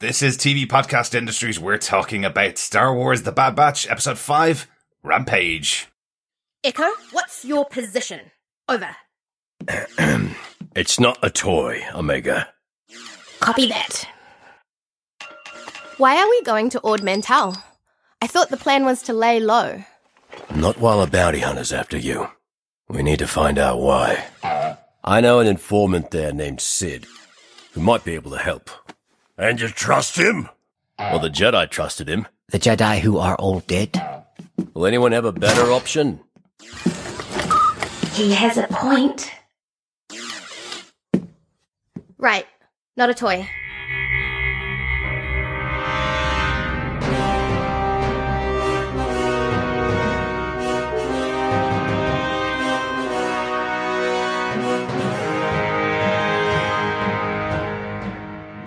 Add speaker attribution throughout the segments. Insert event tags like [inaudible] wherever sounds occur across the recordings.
Speaker 1: This is TV Podcast Industries. We're talking about Star Wars The Bad Batch, Episode 5 Rampage.
Speaker 2: Echo, what's your position? Over. [clears throat]
Speaker 3: It's not a toy, Omega.
Speaker 2: Copy that. Why are we going to Ord Mantell? I thought the plan was to lay low.
Speaker 3: Not while a bounty hunter's after you. We need to find out why. I know an informant there named Sid, who might be able to help. And you trust him? Well, the Jedi trusted him.
Speaker 4: The Jedi who are all dead?
Speaker 3: Will anyone have a better option?
Speaker 2: He has a point. Right, not a toy.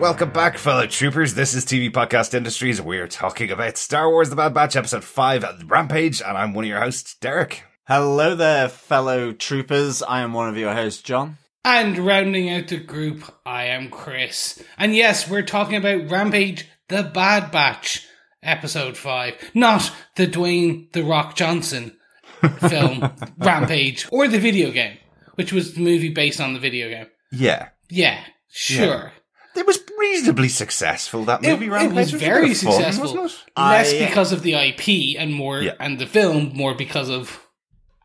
Speaker 1: Welcome back, fellow troopers. This is TV Podcast Industries. We're talking about Star Wars The Bad Batch, Episode 5 Rampage, and I'm one of your hosts, Derek.
Speaker 5: Hello there, fellow troopers. I am one of your hosts, John.
Speaker 6: And rounding out the group, I am Chris. And yes, we're talking about Rampage, the Bad Batch, episode 5. Not the Dwayne The Rock Johnson film, [laughs] Rampage, or the video game, which was the movie based on the video game.
Speaker 1: Yeah.
Speaker 6: Yeah, sure.
Speaker 1: It was reasonably successful, that movie,
Speaker 6: it
Speaker 1: Rampage.
Speaker 6: was
Speaker 1: a
Speaker 6: very
Speaker 1: bit fun,
Speaker 6: successful.
Speaker 1: wasn't it?
Speaker 6: Less
Speaker 5: I-
Speaker 6: because of the IP and more,
Speaker 1: Yeah.
Speaker 6: and the film, more because of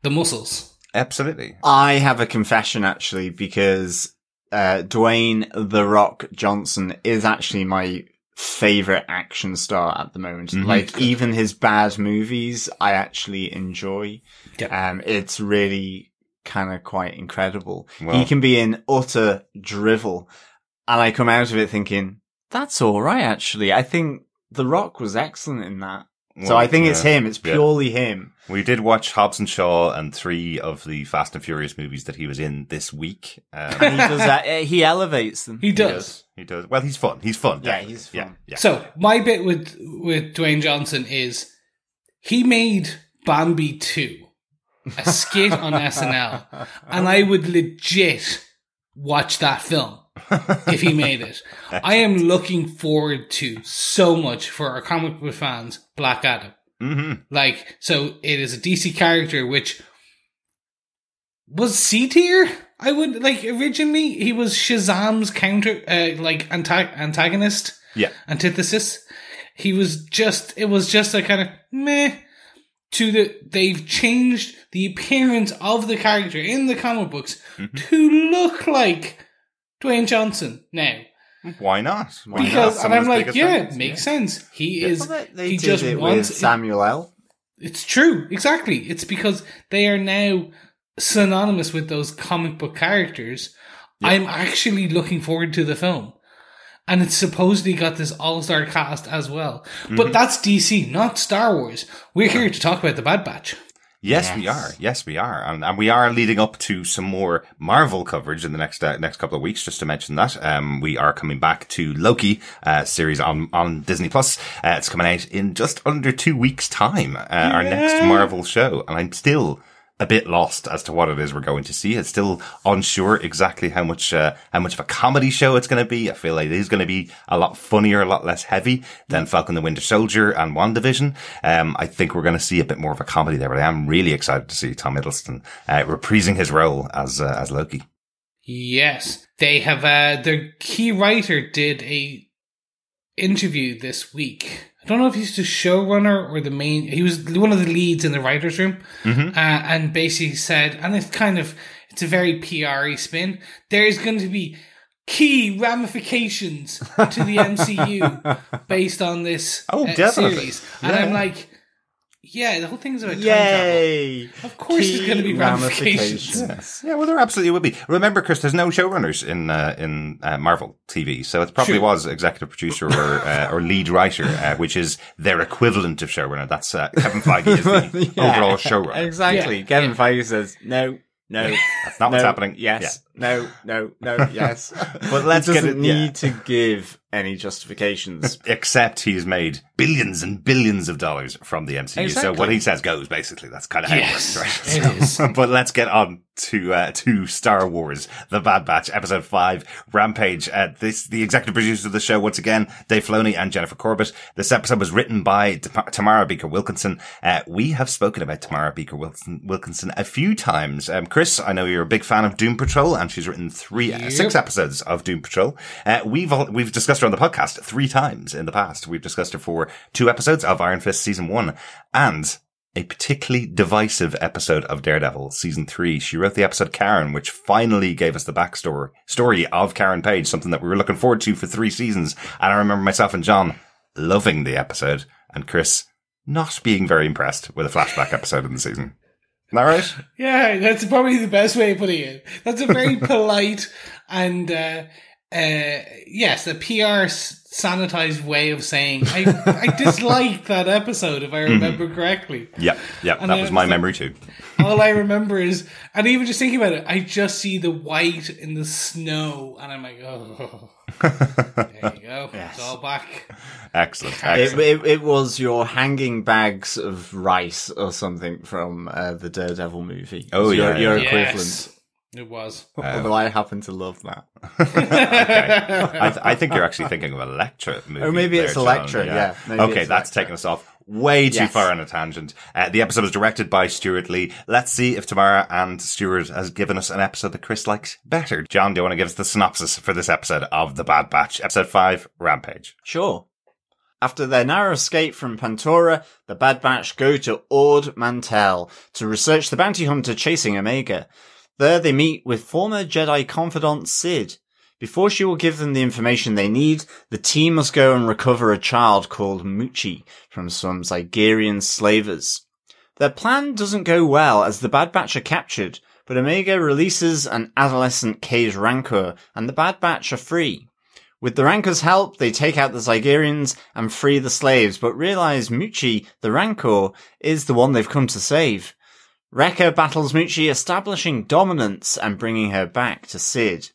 Speaker 6: the muscles.
Speaker 1: Absolutely.
Speaker 5: I have a confession actually because uh, Dwayne the Rock Johnson is actually my favorite action star at the moment.
Speaker 1: Mhm.
Speaker 5: Like even his bad movies, I actually enjoy.
Speaker 6: Yep.
Speaker 5: Um, it's really kind of quite incredible.
Speaker 1: Well-
Speaker 5: he can be in utter drivel, and I come out of it thinking that's all right. Actually, I think the Rock was excellent in that. so I think it's him. It's
Speaker 1: Yeah.
Speaker 5: purely him.
Speaker 1: We did watch Hobbs and Shaw and three of the Fast and Furious movies that he was in this week. Um, [laughs]
Speaker 5: he does that. uh, He elevates them.
Speaker 6: He does.
Speaker 1: He does. Well, he's fun. He's fun.
Speaker 5: Yeah,
Speaker 1: definitely.
Speaker 5: he's
Speaker 1: Yeah,
Speaker 5: fun.
Speaker 1: yeah.
Speaker 6: So my bit with with Dwayne Johnson is he made Bambi two, a skit on SNL, [laughs] and I would legit watch that film if he made it. I am looking forward to so much for our comic book fans, Black Adam.
Speaker 1: hmm
Speaker 6: Like, so it is a DC character which was C tier. I would like originally he was Shazam's counter, uh, like anta- antagonist
Speaker 1: Yeah.
Speaker 6: antithesis. He was just, it was just a kind of meh to the, they've changed the appearance of the character in the comic books
Speaker 1: Mm-hmm.
Speaker 6: to look like Dwayne Johnson now.
Speaker 1: Why not? Why
Speaker 6: Because,
Speaker 1: not?
Speaker 6: and I'm like, yeah,
Speaker 1: fans.
Speaker 6: makes sense. He is,
Speaker 5: Well, they, they
Speaker 6: he
Speaker 5: did
Speaker 6: just
Speaker 5: it
Speaker 6: wants,
Speaker 5: with Samuel L.
Speaker 6: it's true, exactly. It's because they are now synonymous with those comic book characters. I'm actually looking forward to the film. And it's supposedly got this all star cast as well.
Speaker 1: Mm-hmm.
Speaker 6: But that's DC, not Star Wars. We're here to talk about the Bad Batch.
Speaker 1: Yes, we are. Yes, we are, and, and we are leading up to some more Marvel coverage in the next uh, next couple of weeks. Just to mention that, um, we are coming back to Loki uh, series on on Disney Plus. Uh, it's coming out in just under two weeks' time. Uh, Our next Marvel show, and I'm still a bit lost as to what it is we're going to see. It's still unsure exactly how much uh, how much of a comedy show it's going to be. I feel like it is going to be a lot funnier, a lot less heavy than Falcon the Winter Soldier and WandaVision. Um, I think we're going to see a bit more of a comedy there, but I am really excited to see Tom Hiddleston uh, reprising his role as uh, as Loki.
Speaker 6: Yes. They have, uh, their key writer did a interview this week. I don't know if he's the showrunner or the main, he was one of the leads in the writer's room. Uh, and basically said, and it's kind of, it's a very PR spin. There is going to be key ramifications to the MCU [laughs] based on this
Speaker 1: Oh,
Speaker 6: uh,
Speaker 1: definitely.
Speaker 6: series. And I'm like, yeah, the whole thing's is about time travel.
Speaker 5: Yay!
Speaker 6: Of course there's going to be
Speaker 5: Key
Speaker 6: ramifications.
Speaker 5: ramifications.
Speaker 1: Yeah, well, there absolutely will be. Remember, Chris, there's no showrunners in uh, in uh, Marvel TV, so it probably
Speaker 6: True.
Speaker 1: was executive producer or [laughs] uh, or lead writer, uh, which is their equivalent of showrunner. That's uh, Kevin Feige is the [laughs]
Speaker 5: Yeah,
Speaker 1: overall showrunner.
Speaker 5: Exactly.
Speaker 6: Yeah,
Speaker 5: Kevin
Speaker 6: yeah.
Speaker 5: Feige says, no, no.
Speaker 1: That's not what's
Speaker 5: no,
Speaker 1: happening.
Speaker 5: Yes, no, no, no, yes. [laughs]
Speaker 1: But let's get it- yeah.
Speaker 5: need to give any justifications. [laughs]
Speaker 1: Except he's made billions and billions of dollars from the MCU. So what he says goes, basically. That's kind of how
Speaker 6: Yes,
Speaker 1: it works, right?
Speaker 6: it is. [laughs]
Speaker 1: but let's get on to, uh, to Star Wars, The Bad Batch, episode five, Rampage. Uh, this, the executive producers of the show, once again, Dave Filoni and Jennifer Corbett. This episode was written by Tamara Beaker Wilkinson. Uh, we have spoken about Tamara Beaker Wilkinson, Wilkinson a few times. Um, Chris, I know you're a big fan of Doom Patrol and she's written three, uh, six episodes of Doom Patrol. Uh, we've, we've discussed her on the podcast three times in the past. We've discussed her for two episodes of Iron Fist season one and a particularly divisive episode of Daredevil season three. She wrote the episode Karen, which finally gave us the backstory story of Karen Page, something that we were looking forward to for three seasons. And I remember myself and John loving the episode and Chris not being very impressed with a flashback episode in the season. Isn't that right? [laughs]
Speaker 6: Yeah, that's probably the best way of putting it. That's a very [laughs] polite and, uh, uh, yes, a PR sanitized way of saying I, I disliked that episode, if I remember correctly.
Speaker 1: Yep. Yep.
Speaker 6: And
Speaker 1: that
Speaker 6: then
Speaker 1: was my
Speaker 6: was like-
Speaker 1: memory too.
Speaker 6: All I remember is, and even just thinking about it, I just see the white in the snow, and I'm like, oh, there you go, [laughs] it's all back.
Speaker 1: Excellent.
Speaker 5: It,
Speaker 1: Excellent.
Speaker 5: it, it was your hanging bags of rice or something from uh, the Daredevil movie.
Speaker 1: Oh,
Speaker 5: It's your,
Speaker 1: yeah,
Speaker 5: your
Speaker 1: yeah.
Speaker 5: equivalent.
Speaker 6: Yes, it was.
Speaker 5: Although I happen to love that. [laughs]
Speaker 1: I, th- I think you're [laughs] actually thinking of Elektra movie.
Speaker 5: Or maybe
Speaker 1: there,
Speaker 5: it's
Speaker 1: John.
Speaker 5: Elektra, yeah. Maybe
Speaker 1: okay, that's
Speaker 5: Elektra.
Speaker 1: taking us off way too
Speaker 5: Yes.
Speaker 1: far on a tangent. Uh, the episode was directed by Steward Lee. Let's see if Tamara and Steward has given us an episode that Chris likes better. John, do you want to give us the synopsis for this episode of The Bad Batch, episode five, Rampage?
Speaker 5: Sure. After their narrow escape from Pantora, the Bad Batch go to Ord Mantell to research the bounty hunter chasing Omega. There they meet with former Jedi confidant Sid. Before she will give them the information they need, the team must go and recover a child called Muchi from some Zygerian slavers. Their plan doesn't go well as the Bad Batch are captured, but Omega releases an adolescent Cage Rancor and the Bad Batch are free. With the Rancor's help, they take out the Zygerians and free the slaves, but realize Muchi, the Rancor, is the one they've come to save. Wrecker battles Muchi, establishing dominance and bringing her back to Sid.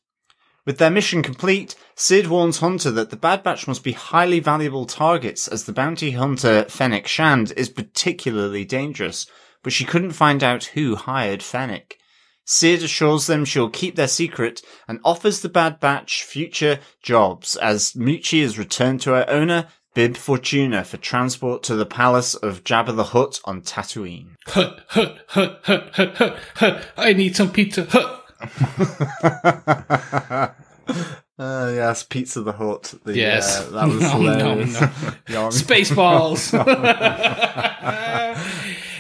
Speaker 5: With their mission complete, Sid warns Hunter that the Bad Batch must be highly valuable targets as the bounty hunter Fennec Shand is particularly dangerous, but she couldn't find out who hired Fennec. Sid assures them she'll keep their secret and offers the Bad Batch future jobs as Muchi is returned to her owner, Bib Fortuna, for transport to the palace of Jabba the Hutt on Tatooine. [laughs]
Speaker 6: Hut, hut, hut, hut, hut, hut, hut. I need some pizza. Hut. [laughs]
Speaker 5: Uh, yes, Pizza the Hut. The,
Speaker 6: Yes.
Speaker 5: uh, that was [laughs]
Speaker 6: No,
Speaker 5: hilarious.
Speaker 6: no. Spaceballs.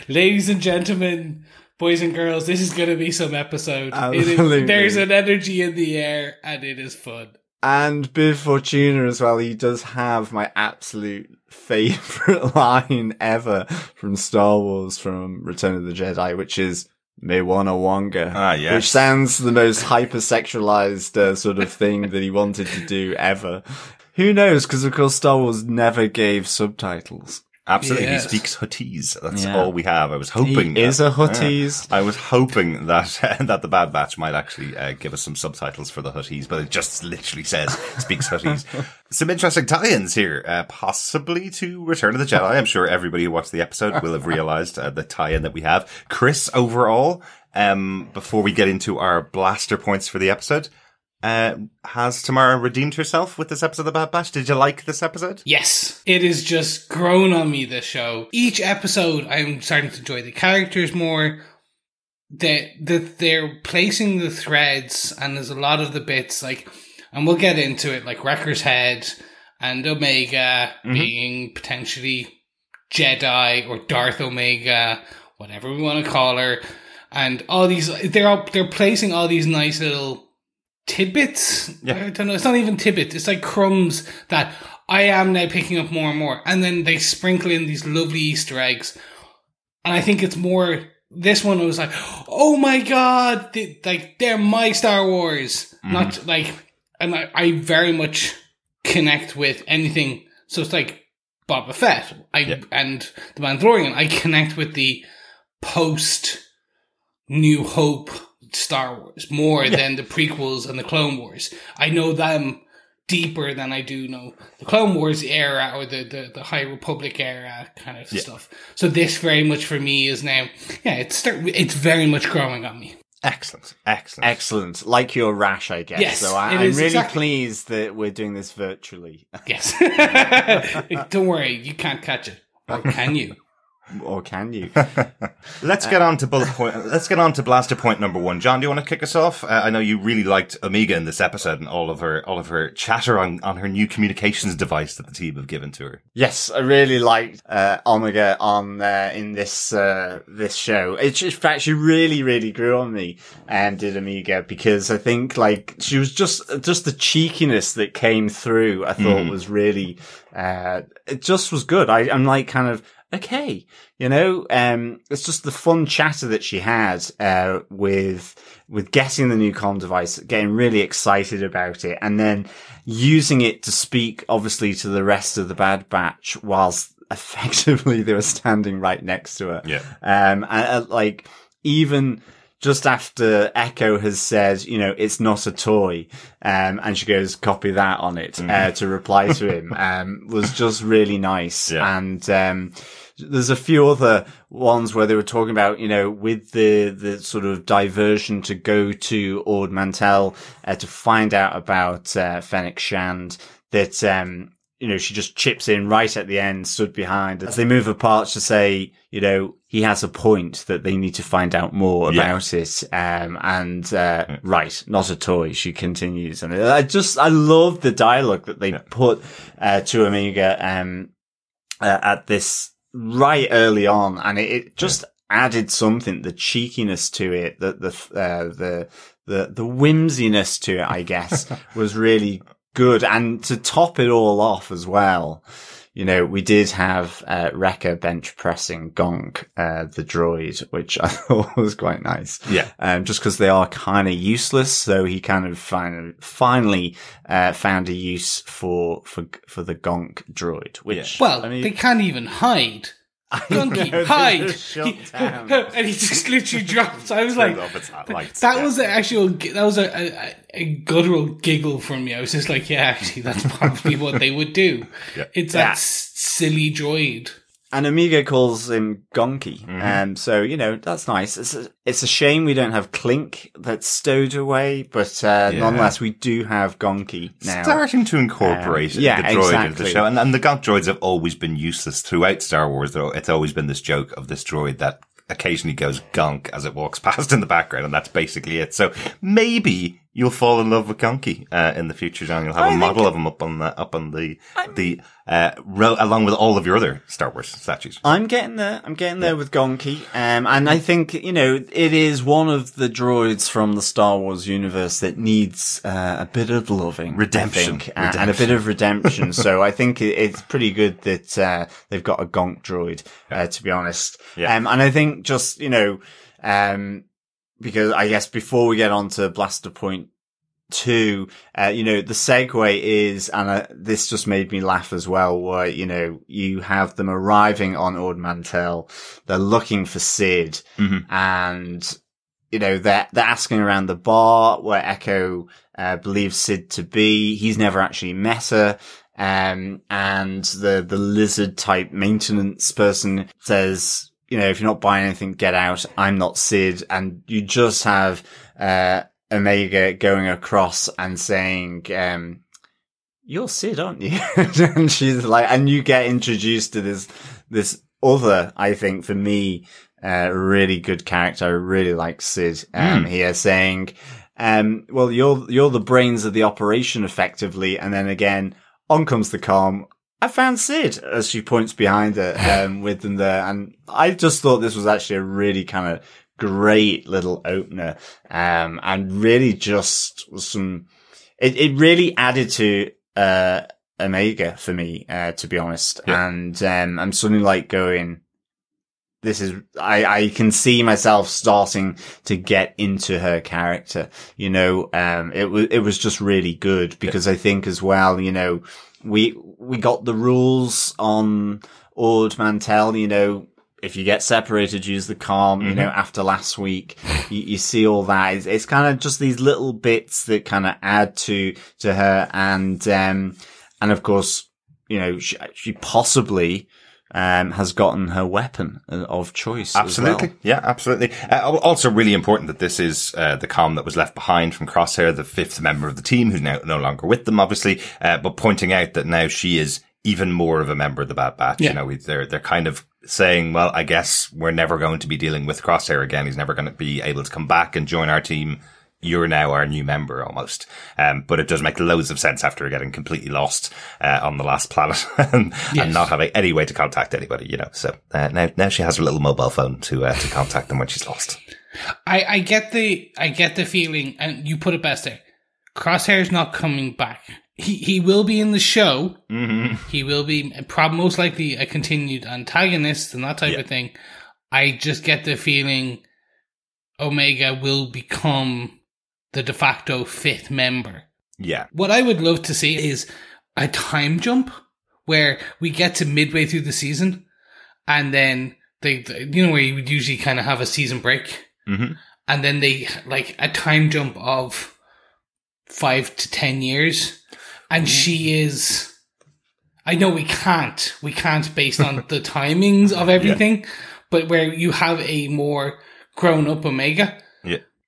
Speaker 6: Ladies and gentlemen, boys and girls, this is going to be some episode. Is, there's an energy in the air, and it is fun.
Speaker 5: And Bib Fortuna as well. He does have my absolute favorite [laughs] line ever from Star Wars from Return of the Jedi, which is Me wanna wonga.
Speaker 1: Ah, yes.
Speaker 5: Which sounds the most hypersexualized uh, sort of thing that he wanted to do ever. Who knows? Because of course Star Wars never gave subtitles.
Speaker 1: Absolutely.
Speaker 6: Yes.
Speaker 1: He speaks Huttese. That's
Speaker 5: Yeah.
Speaker 1: all we have. I was hoping.
Speaker 5: He is a Huttese.
Speaker 1: Yeah. I was hoping that [laughs] that the Bad Batch might actually uh, give us some subtitles for the Huttese, but it just literally says speaks Huttese. [laughs] some interesting tie-ins here, uh, possibly to Return of the Jedi. I'm sure everybody who watched the episode will have realized uh, the tie-in that we have. Chris, overall, um, before we get into our blaster points for the episode. Uh, has Tamara redeemed herself with this episode of the Bad Batch? Did you like this episode?
Speaker 6: Yes, it has just grown on me, this show. Each episode, I'm starting to enjoy the characters more. That that they're placing the threads, and there's a lot of the bits like, and we'll get into it, like Wrecker's Head and Omega being potentially Jedi or Darth Omega, whatever we want to call her, and all these. They're all, they're placing all these nice little tidbits.
Speaker 1: Yeah.
Speaker 6: I don't know. It's not even tidbits. It's like crumbs that I am now picking up more and more. And then they sprinkle in these lovely Easter eggs. And I think it's more, this one was like, oh my god, they, like, they're my Star Wars. Mm-hmm. Not like, and I, I very much connect with anything. So it's like Boba Fett I,
Speaker 1: Yeah.
Speaker 6: and The Mandalorian. I connect with the post New Hope Star Wars more than the prequels and the Clone Wars. I know them deeper than I do know the Clone Wars era or the, the, the High Republic era kind of stuff. So this very much for me is now, yeah, it's start, it's very much growing on me.
Speaker 1: Excellent. Excellent.
Speaker 5: Excellent. Like your rash, I guess.
Speaker 6: Yes,
Speaker 5: so I,
Speaker 6: it
Speaker 5: I'm really
Speaker 6: exactly-
Speaker 5: pleased that we're doing this virtually.
Speaker 6: Yes. [laughs] Don't worry, you can't catch it. Or [laughs] can you?
Speaker 5: Or can you? [laughs]
Speaker 1: Let's get on to bullet point. Let's get on to blaster point number one. John, do you want to kick us off? Uh, I know you really liked Omega in this episode and all of her, all of her chatter on, on her new communications device that the team have given to her.
Speaker 5: Yes, I really liked uh, Omega on uh, in this uh, this show. It, in fact, she really, really grew on me, and did Omega because I think like she was just just the cheekiness that came through. I thought was really uh, it just was good. I, I'm like kind of okay, you know. Um, it's just the fun chatter that she had uh, with with getting the new com device, getting really excited about it, and then using it to speak, obviously, to the rest of the Bad Batch, whilst [laughs] effectively they were standing right next to her.
Speaker 1: Yeah.
Speaker 5: Um, and uh, like even just after Echo has said, you know, it's not a toy, um, and she goes, copy that on it, uh, to reply to [laughs] him, um, was just really nice.
Speaker 1: Yeah.
Speaker 5: And, um, there's a few other ones where they were talking about, you know, with the, the sort of diversion to go to Ord Mantell, uh, to find out about, uh, Fennec Shand, that, um, you know, she just chips in right at the end, stood behind as they move apart to say, you know, he has a point that they need to find out more
Speaker 1: Yeah.
Speaker 5: about it. Um, and, uh, right, not a toy, she continues. And I just, I love the dialogue that they put, uh, to Omega, um, uh, at this right early on. And it, it just added something, the cheekiness to it, the, the, uh, the, the, the whimsiness to it, I guess, [laughs] was really good. And to top it all off as well, you know, we did have, uh, Wrecker bench pressing Gonk, uh, the droid, which [laughs] I thought was quite nice.
Speaker 1: Yeah.
Speaker 5: Um, just because they are kind of useless. So he kind of fin- finally, uh, found a use for, for, for the Gonk droid, which,
Speaker 6: Well,
Speaker 5: I mean,
Speaker 6: they can't even hide.
Speaker 5: Gonky, [laughs]
Speaker 6: hide! He- [laughs] and he just literally drops. I was like,
Speaker 1: Turns off its lights,
Speaker 6: that
Speaker 1: yeah.
Speaker 6: was an actual, that was a, a, a guttural giggle from me. I was just like, yeah, actually, that's [laughs] probably what they would do.
Speaker 1: Yeah.
Speaker 6: It's
Speaker 5: Yeah.
Speaker 6: that silly droid.
Speaker 5: And Omega calls him Gonky.
Speaker 1: Mm-hmm.
Speaker 5: Um, so, you know, that's nice. It's a, it's a shame we don't have Clink that's stowed away, but, uh,
Speaker 1: Yeah.
Speaker 5: nonetheless, we do have Gonky now.
Speaker 1: Starting to incorporate
Speaker 5: Um, yeah,
Speaker 1: the droid into the show. And, and the Gonk droids have always been useless throughout Star Wars, though. It's always been this joke of this droid that occasionally goes gonk as it walks [laughs] past in the background, and that's basically it. So maybe you'll fall in love with Gonky uh, in the future, John. You'll have a model of him up on the up on the the uh, row along with all of your other Star Wars statues.
Speaker 5: I'm getting there. I'm getting there with Gonky. Um, and I think, you know, it is one of the droids from the Star Wars universe that needs, uh, a bit of loving.
Speaker 1: Redemption.
Speaker 5: think, uh, And a bit of redemption. [laughs] so I think it, it's pretty good that, uh, they've got a Gonk droid, uh, to be honest.
Speaker 1: Yeah.
Speaker 5: Um, and I think just, you know, um, because I guess before we get on to Blaster Point two, uh, you know, the segue is, and uh, this just made me laugh as well, where, you know, you have them arriving on Ord Mantell, they're looking for Sid, and, you know, they're, they're asking around the bar where Echo, uh, believes Sid to be. He's never actually met her. Um, and the, the lizard type maintenance person says, you know, if you're not buying anything, get out. I'm not Sid. And you just have, uh, Omega going across and saying, um, you're Sid, aren't you? [laughs] and she's like, and you get introduced to this, this other, I think for me, uh, really good character. I really like Sid, um, here saying, um, well, you're, you're the brains of the operation effectively. And then again, on comes the com. I found Sid as she points behind her, [laughs] um, with them there. And I just thought this was actually a really kind of great little opener. Um, and really just was some, it, it really added to, uh, Omega for me, uh, to be honest.
Speaker 1: Yeah.
Speaker 5: And, um, I'm suddenly like going, this is, I, I can see myself starting to get into her character, you know, um, it was, it was just really good because I think as well, you know, we, we got the rules on Ord Mantell, you know, if you get separated, use the com, you know, after last week, you, you see all that. It's, it's kind of just these little bits that kind of add to, to her. And, um, and of course, you know, she, she possibly, um, has gotten her weapon of choice. as
Speaker 1: Absolutely.
Speaker 5: well.
Speaker 1: Yeah, absolutely. Uh, also really important that this is, uh, the com that was left behind from Crosshair, the fifth member of the team who's now no longer with them, obviously, uh, but pointing out that now she is even more of a member of the Bad Batch.
Speaker 6: Yeah.
Speaker 1: You know, we- they're, they're kind of saying, well, I guess we're never going to be dealing with Crosshair again. He's never going to be able to come back and join our team. You're now our new member almost. Um, but it does make loads of sense after getting completely lost, uh, on the last planet [laughs] and,
Speaker 6: Yes.
Speaker 1: and not having any way to contact anybody, you know. So, uh, now, now she has her little mobile phone to, uh, to contact them when she's lost.
Speaker 6: I, I get the I get the feeling, and you put it best there. Crosshair's not coming back. He he will be in the show.
Speaker 1: Mm-hmm.
Speaker 6: He will be prob most likely a continued antagonist and that type
Speaker 1: Yeah.
Speaker 6: of thing. I just get the feeling Omega will become the de facto fifth member.
Speaker 1: Yeah.
Speaker 6: What I would love to see is a time jump where we get to midway through the season and then they, you know, where you would usually kind of have a season break
Speaker 1: Mm-hmm.
Speaker 6: and then they like a time jump of five to ten years and she is i know we can't we can't based on the [laughs] timings of everything but where you have a more grown up omega
Speaker 1: Yeah.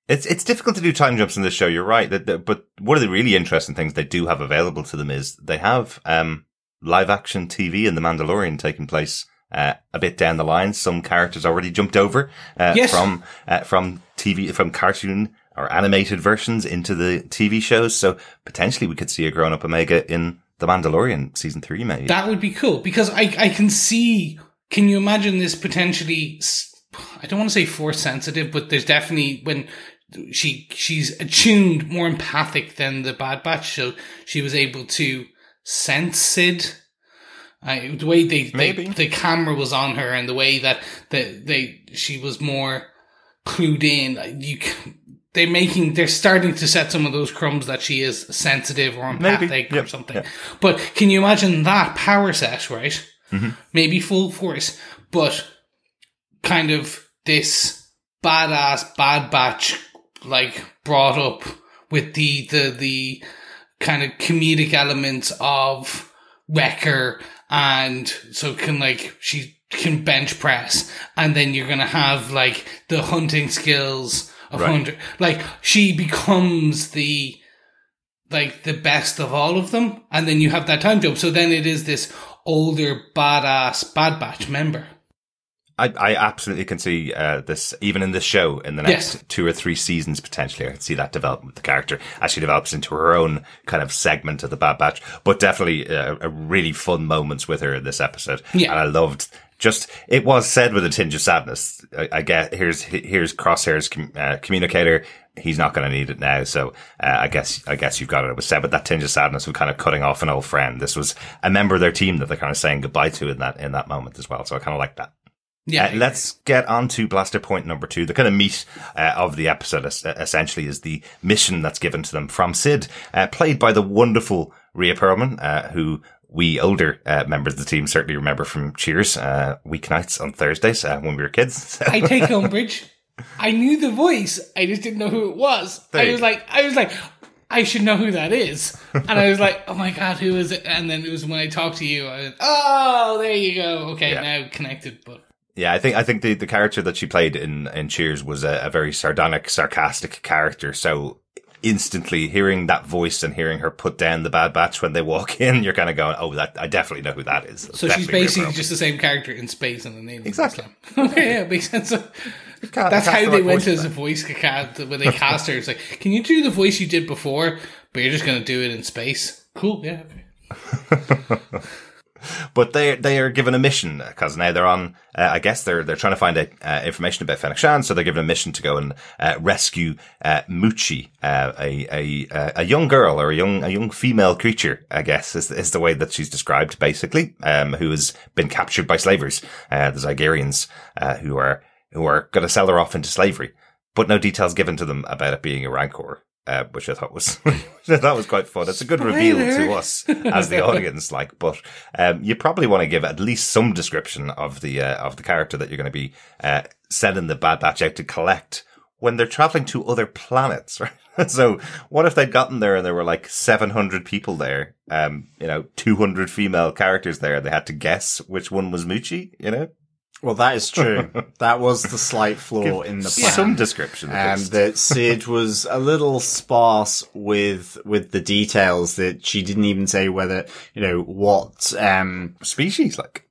Speaker 1: It's, it's difficult to do time jumps in this show. You're right. That, but one of the really interesting things they do have available to them is they have, um, live action TV in The Mandalorian taking place, uh, a bit down the line. Some characters already jumped over, uh,
Speaker 6: Yes.
Speaker 1: from, uh, from TV, from cartoon or animated versions into the TV shows. So potentially we could see a grown up Omega in The Mandalorian season three, maybe.
Speaker 6: that would be cool because i i can see can you imagine this potentially I don't want to say force sensitive but there's definitely when she she's attuned more empathic than the bad batch so she was able to sense sid I, the way they, they the camera was on her and the way that they, they she was more clued in you they're making they're starting to set some of those crumbs that she is sensitive or empathic or
Speaker 1: Yep.
Speaker 6: something
Speaker 1: Yeah.
Speaker 6: but can you imagine that power set right
Speaker 1: Mm-hmm.
Speaker 6: maybe full force but kind of this badass bad batch like brought up with the the the kind of comedic elements of Wrecker and so can like she can bench press and then you're gonna have like the hunting skills of
Speaker 1: Right.
Speaker 6: hunter like she becomes the like the best of all of them and then you have that time jump so then it is this older badass bad batch member
Speaker 1: I, I absolutely can see uh, this even in this show in the next
Speaker 6: Yes.
Speaker 1: two or three seasons potentially. I can see that development with the character as she develops into her own kind of segment of the Bad Batch. But definitely uh, a really fun moments with her in this episode.
Speaker 6: Yeah.
Speaker 1: and I loved just it was said with a tinge of sadness. I, I get here's here's Crosshair's com, uh, communicator. He's not going to need it now, so uh, I guess I guess you've got it. It was said with that tinge of sadness of kind of cutting off an old friend. This was a member of their team that they're kind of saying goodbye to in that in that moment as well. So I kind of like that.
Speaker 6: Yeah
Speaker 1: Uh, let's get on to blaster point number two. The kind of meat uh, of the episode es- essentially is the mission that's given to them from Sid, uh, played by the wonderful Rhea Perlman, uh, who we older uh, members of the team certainly remember from Cheers uh, weeknights on Thursdays uh, when we were kids. So- [laughs]
Speaker 6: I take umbrage. I knew the voice. I just didn't know who it was.
Speaker 1: There
Speaker 6: I was
Speaker 1: go.
Speaker 6: like, I was like, I should know who that is. And I was like, oh my god, who is it? And then it was when I talked to you. I went, oh, there you go. Okay,
Speaker 1: Yeah.
Speaker 6: now connected. But
Speaker 1: Yeah, I think I think the, the character that she played in, in Cheers was a, a very sardonic, sarcastic character. So instantly hearing that voice and hearing her put down the Bad Batch when they walk [laughs] in, you're kind of going, "Oh, that I definitely know who that is." That's
Speaker 6: so she's basically just the same character in space and the name.
Speaker 1: Exactly. [laughs]
Speaker 6: Okay, yeah, makes sense. That's how
Speaker 1: the
Speaker 6: they
Speaker 1: right
Speaker 6: went as a voice cast when they [laughs] cast her. It's like, can you do the voice you did before, but you're just going to do it in space? Cool, yeah.
Speaker 1: But they they are given a mission because now they're on. Uh, I guess they're they're trying to find out uh, information about Fennec Shand, so they're given a mission to go and uh, rescue uh, uh, a a uh, a young girl or a young a young female creature. I guess is is the way that she's described, basically, um, who has been captured by slavers, uh, the Zygerians, uh, who are who are going to sell her off into slavery. But no details given to them about it being a rancor. Uh, which I thought was [laughs] that was quite fun. It's a good reveal to us as the audience, like. But um, you probably want to give at least some description of the uh, of the character that you're going to be uh, sending the Bad Batch out to collect when they're traveling to other planets, [laughs] right? so what if they'd gotten there and there were like 700 people there, um, you know, 200 female characters there. They had to guess which one was Muchi, you know?
Speaker 5: Well, that is true. [laughs] that was the slight flaw in the plan.
Speaker 1: Some description.
Speaker 5: and
Speaker 1: least.
Speaker 5: that Sid was a little sparse with with the details that she didn't even say whether you know what um
Speaker 1: species, like.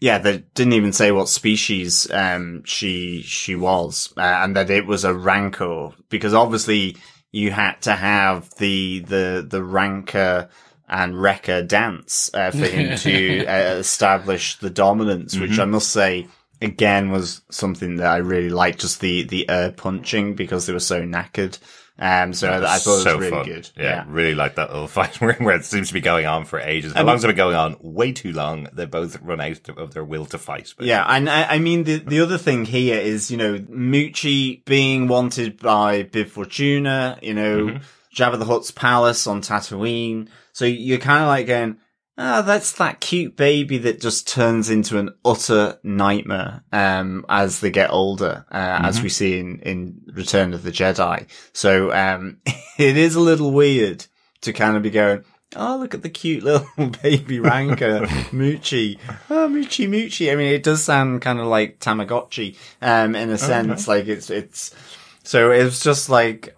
Speaker 5: yeah that didn't even say what species um she she was uh, and that it was a rancor because obviously you had to have the the the rancor and wrecker dance uh, for him to [laughs] uh, establish the dominance which i must say again was something that i really liked just the the air punching because they were so knackered um so i, I thought it was really
Speaker 1: fun.
Speaker 5: good
Speaker 1: Yeah, really like that little [laughs] fight where, it seems to be going on for ages. How long's it been going on? Way too long. They both run out of their will to fight. But
Speaker 5: Yeah, and I, I mean the the other thing here is you know Muchi being wanted by Bib Fortuna, you know Jabba the Hutt's palace on Tatooine. So you're kind of like going, ah, that's that cute baby that just turns into an utter nightmare um, as they get older, uh, as we see in in Return of the Jedi. So um, [laughs] it is a little weird to kind of be going. Oh, look at the cute [laughs] little baby Rancor, [laughs] Muchi. Oh, Muchi, Muchi. I mean, it does sound kind of like Tamagotchi, um, in a sense. Like it's, it's, so it was just like,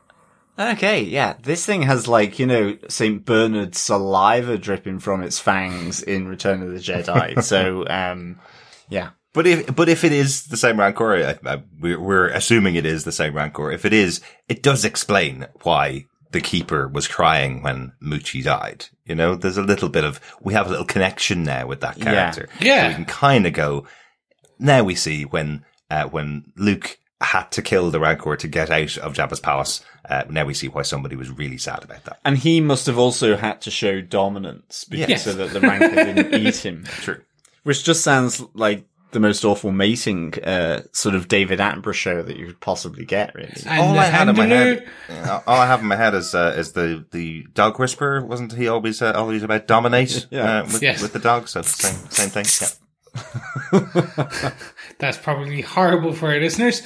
Speaker 5: okay, yeah, this thing has like, you know, St. Bernard's saliva dripping from its fangs in Return of the Jedi. [laughs] so, um, yeah.
Speaker 1: But if but if it is the same Rancor, I, I, we're, we're assuming it is the same Rancor. If it is, it does explain why the keeper was crying when Muchi died. You know, there's a little bit of we have a little connection now with that
Speaker 5: Yeah.
Speaker 1: character.
Speaker 6: Yeah.
Speaker 1: so we can kind of go. Now we see when uh, when Luke had to kill the Rancor to get out of Jabba's palace. Uh, now we see why somebody was really sad about that.
Speaker 5: And he must have also had to show dominance because
Speaker 6: Yes.
Speaker 5: so that the Rancor didn't [laughs] eat him.
Speaker 1: True.
Speaker 5: Which just sounds like the most awful mating, uh, sort of David Attenborough show that you could possibly get, really.
Speaker 6: And
Speaker 1: all I had in my head, all I have in my head is uh, is the the dog whisperer. Wasn't he always uh, always about dominate [laughs]
Speaker 5: Yeah.
Speaker 1: uh, with,
Speaker 6: Yes.
Speaker 1: with the dog? So same same thing. Yeah. [laughs]
Speaker 6: That's probably horrible for our listeners.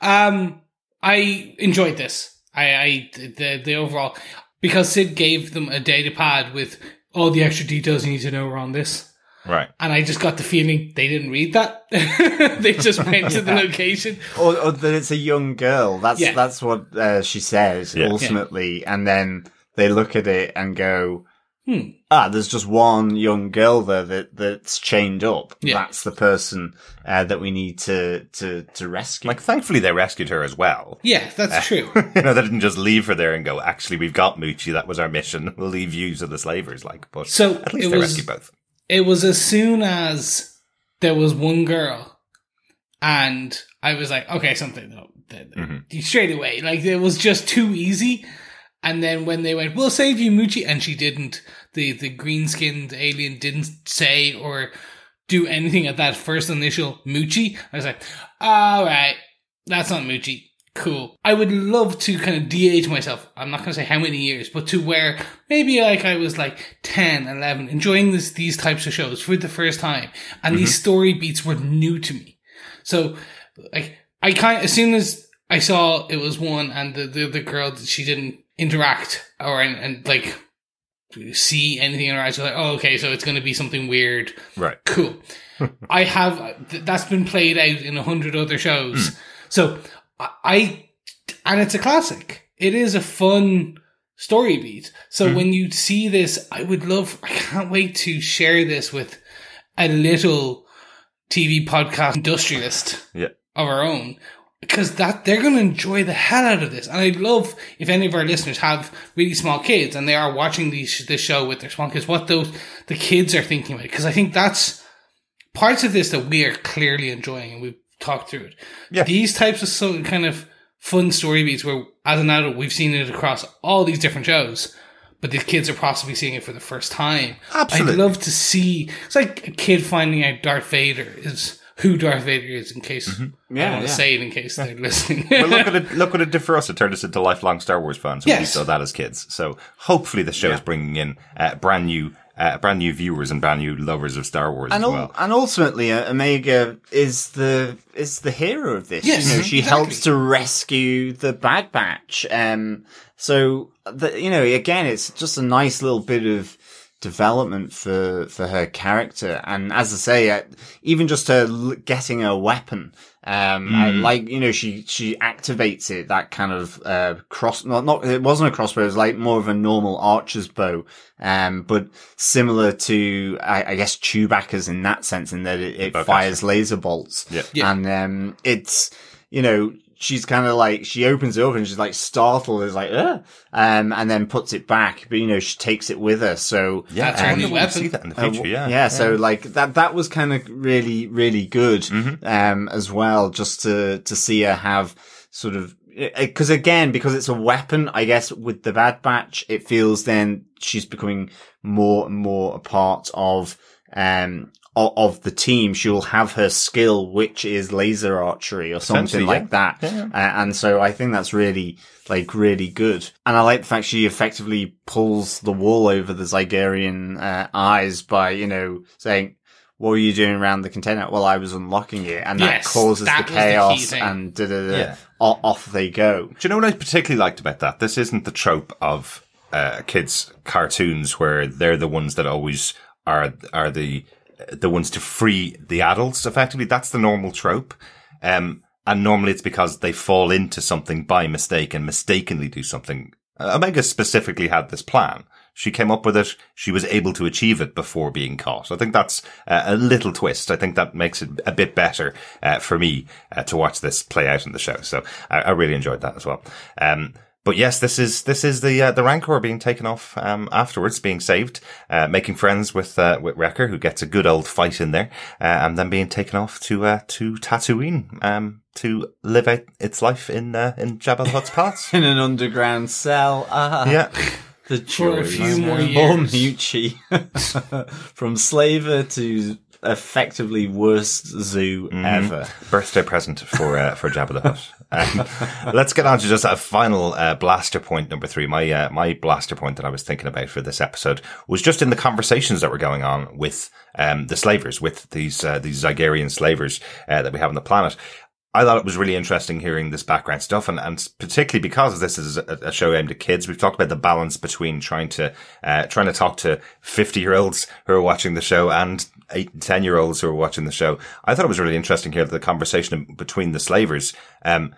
Speaker 6: Um, I enjoyed this. I, I the the overall because Sid gave them a data pad with all the extra details you need to know around this.
Speaker 1: Right.
Speaker 6: And I just got the feeling they didn't read that. [laughs] they just went to the [laughs] location.
Speaker 5: or, or that it's a young girl. That's
Speaker 6: Yeah.
Speaker 5: that's what uh, she says
Speaker 1: Yeah.
Speaker 5: ultimately, and then they look at it and go,
Speaker 6: Hmm.
Speaker 5: "Ah, there's just one young girl there that that's chained up.
Speaker 6: Yeah.
Speaker 5: That's the person uh, that we need to to to rescue."
Speaker 1: Like, thankfully, they rescued her as well.
Speaker 6: Yeah, that's true. [laughs]
Speaker 1: you know, they didn't just leave her there and go, actually, we've got Muchi. That was our mission. [laughs] We'll leave you to the slavers. Like, but
Speaker 6: So
Speaker 1: at least
Speaker 6: it
Speaker 1: they
Speaker 6: was-
Speaker 1: rescued both.
Speaker 6: it was as soon as there was one girl and I was like, okay, something no, th- th- straight away. Like it was just too easy. And then when they went, we'll save you, Muchi, and she didn't, the, the green skinned alien didn't say or do anything at that first initial Muchi. I was like, all right, that's not Muchi. Cool. I would love to kind of de-age myself. I'm not going to say how many years, but to where maybe like I was like 10, 11, enjoying this, these types of shows for the first time. And these mm-hmm. story beats were new to me. So like I kind as soon as I saw it was one and the, the, the girl, she didn't interact or, and, and like see anything in her eyes. I was like, oh, okay, so it's going to be something weird
Speaker 1: Right.
Speaker 6: cool. [laughs] I have th- that's been played out in a hundred other shows. Hmm. So I, I and it's a classic. It is a fun story beat. So hmm. when you see this, I would love. I can't wait to share this with a little TV podcast industrialist
Speaker 1: Yeah.
Speaker 6: of our own. Because that they're going to enjoy the hell out of this, and I'd love if any of our listeners have really small kids and they are watching these this show with their small kids, what those the kids are thinking about. Because I think that's parts of this that we are clearly enjoying, and we've talked through it.
Speaker 1: Yeah.
Speaker 6: These types of so kind of fun story beats, where as an adult we've seen it across all these different shows, but the kids are possibly seeing it for the first time.
Speaker 1: Absolutely.
Speaker 6: I'd love to see. It's like a kid finding out Darth Vader is who Darth Vader is in case I
Speaker 5: Yeah,
Speaker 6: want to
Speaker 5: yeah.
Speaker 6: say it in case they're [laughs] listening.
Speaker 1: well, look at it. [laughs] Look what it did for us. It turned us into lifelong Star Wars fans. when We saw that as kids. So hopefully the show is bringing in uh, brand new, uh, brand new viewers and brand new lovers of Star Wars
Speaker 5: and
Speaker 1: as
Speaker 5: ul-
Speaker 1: well.
Speaker 5: and ultimately, uh, Omega is the is the hero of this.
Speaker 6: Yes,
Speaker 5: you know, she
Speaker 6: exactly.
Speaker 5: helps to rescue the Bad Batch. Um, so the, you know, again, it's just a nice little bit of development for for her character. And as I say, uh, even just her l- getting a weapon. Um, I like, you know, she, she activates it, that kind of, uh, cross, not, not, it wasn't a crossbow, it was like more of a normal archer's bow. Um, but similar to, I, I guess, Chewbacca's in that sense, in that it, it fires laser bolts.
Speaker 1: Yeah.
Speaker 6: Yeah.
Speaker 5: And, um, it's, you know, she's kind of like, she opens it up and she's like startled, is like, Ugh, um, and then puts it back, but you know, she takes it with her. So,
Speaker 1: Yeah,
Speaker 6: That's
Speaker 1: I
Speaker 6: her
Speaker 1: wonder
Speaker 6: new
Speaker 1: when we
Speaker 6: weapon.
Speaker 1: see that in the
Speaker 5: uh,
Speaker 1: future. Yeah,
Speaker 5: yeah. So like that, that was kind of really, really good,
Speaker 1: Mm-hmm.
Speaker 5: um, as well, just to, to see her have sort of, because again, because it's a weapon, I guess with the Bad Batch, it feels then she's becoming more and more a part of, um, of the team. She'll have her skill, which is laser archery or something like
Speaker 1: yeah.
Speaker 5: that. Uh, and so I think that's really, like, really good. And I like the fact she effectively pulls the wool over the Zygerian uh, eyes by, you know, saying, what were you doing around the container? Well, I was unlocking it, and that causes
Speaker 6: that
Speaker 5: the
Speaker 6: was the
Speaker 5: chaos, and da da da.
Speaker 1: Yeah.
Speaker 5: Off they go.
Speaker 1: Do you know what I particularly liked about that? This isn't the trope of uh, kids' cartoons where they're the ones that always are are the the ones to free the adults. Effectively, that's the normal trope. Um, and normally it's because they fall into something by mistake and mistakenly do something. Uh, Omega specifically had this plan. She came up with it. She was able to achieve it before being caught. I think that's uh, a little twist. I think that makes it a bit better uh, for me uh, to watch this play out in the show. So I, I really enjoyed that as well. Um, but yes, this is this is the uh, the Rancor being taken off um, afterwards, being saved, uh, making friends with uh, with Wrecker, who gets a good old fight in there, uh, and then being taken off to uh, to Tatooine um, to live out its life in uh, in Jabba the Hutt's palace. [laughs]
Speaker 5: In an underground cell. Ah,
Speaker 1: yeah,
Speaker 5: the
Speaker 6: For a few more
Speaker 5: Or
Speaker 6: years.
Speaker 5: Muchi. [laughs] From slaver to effectively worst zoo
Speaker 1: Mm-hmm.
Speaker 5: ever.
Speaker 1: birthday present for uh, for Jabba the Hutt. Um, let's get on to just a final uh, blaster point number three. My uh, my blaster point that I was thinking about for this episode was just in the conversations that were going on with um, the slavers, with these uh, these Zygerian slavers uh, that we have on the planet. I thought it was really interesting hearing this background stuff, and, and particularly because this is a, a show aimed at kids. We've talked about the balance between trying to uh, trying to talk to fifty year olds who are watching the show and eight and ten year olds who are watching the show. I thought it was really interesting here that the conversation between the slavers um,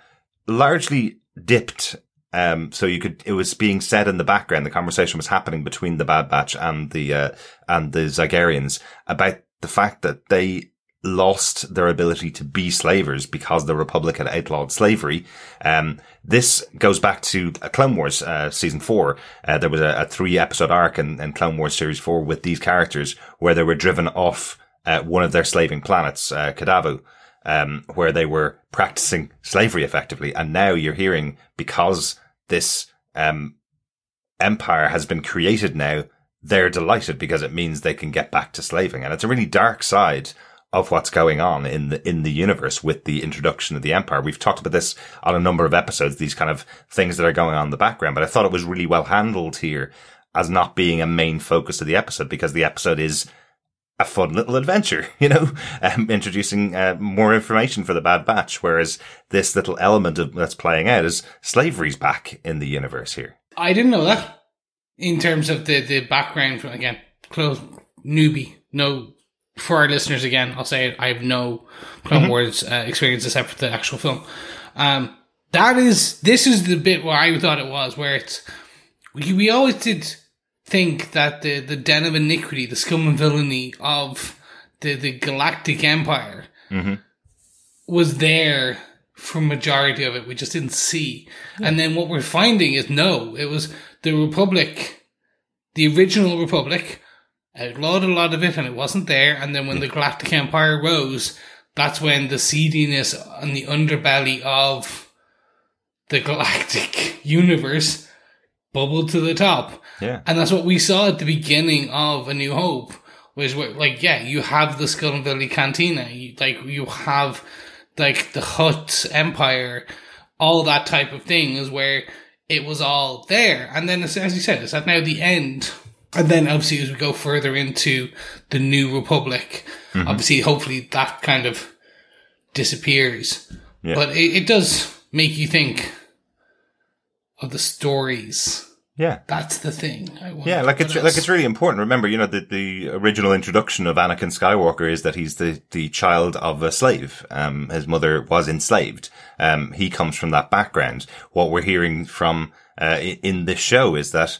Speaker 1: largely dipped. Um, so you could, it was being said in the background. The conversation was happening between the Bad Batch and the uh, and the Zygerians about the fact that they lost their ability to be slavers because the Republic had outlawed slavery. Um, this goes back to uh, Clone Wars, uh, season four. Uh, there was a, a three episode arc in, in Clone Wars series four with these characters where they were driven off, uh, one of their slaving planets, uh, Kadavo, um, where they were practicing slavery effectively. And now you're hearing because this, um, empire has been created now, they're delighted because it means they can get back to slaving. And it's a really dark side of what's going on in the in the universe with the introduction of the empire. We've talked about this on a number of episodes, these kind of things that are going on in the background, but I thought it was really well handled here as not being a main focus of the episode because the episode is a fun little adventure, [laughs] you know, um, introducing uh, more information for the Bad Batch, whereas this little element of that's playing out is slavery's back in the universe here.
Speaker 6: I didn't know that in terms of the, the background from again, close newbie. No, for our listeners again, I'll say it, I have no Clone Wars uh, experience except for the actual film. Um, that is, this is the bit where I thought it was, where it's, we, we always did think that the, the den of iniquity, the scum and villainy of the, the galactic empire was there for majority of it. We just didn't see. And then what we're finding is no, it was the Republic, the original Republic, outlawed a lot of it and it wasn't there. And then when the Galactic Empire rose, that's when the seediness and the underbelly of the galactic [laughs] universe bubbled to the top.
Speaker 1: Yeah.
Speaker 6: And that's what we saw at the beginning of A New Hope was where, like, yeah, you have the Skull and Valley Cantina, you, like, you have, like, the Hutt Empire, all that type of thing is where it was all there. And then, as, as you said, it's at now the end. And then, obviously, as we go further into the New Republic, obviously, hopefully, that kind of disappears.
Speaker 1: Yeah.
Speaker 6: But it, it does make you think of the stories.
Speaker 1: Yeah.
Speaker 6: That's the thing. I
Speaker 1: Yeah, like it's
Speaker 6: else.
Speaker 1: like it's really important. Remember, you know, the the original introduction of Anakin Skywalker is that he's the the child of a slave. Um, his mother was enslaved. Um, he comes from that background. What we're hearing from uh in this show is that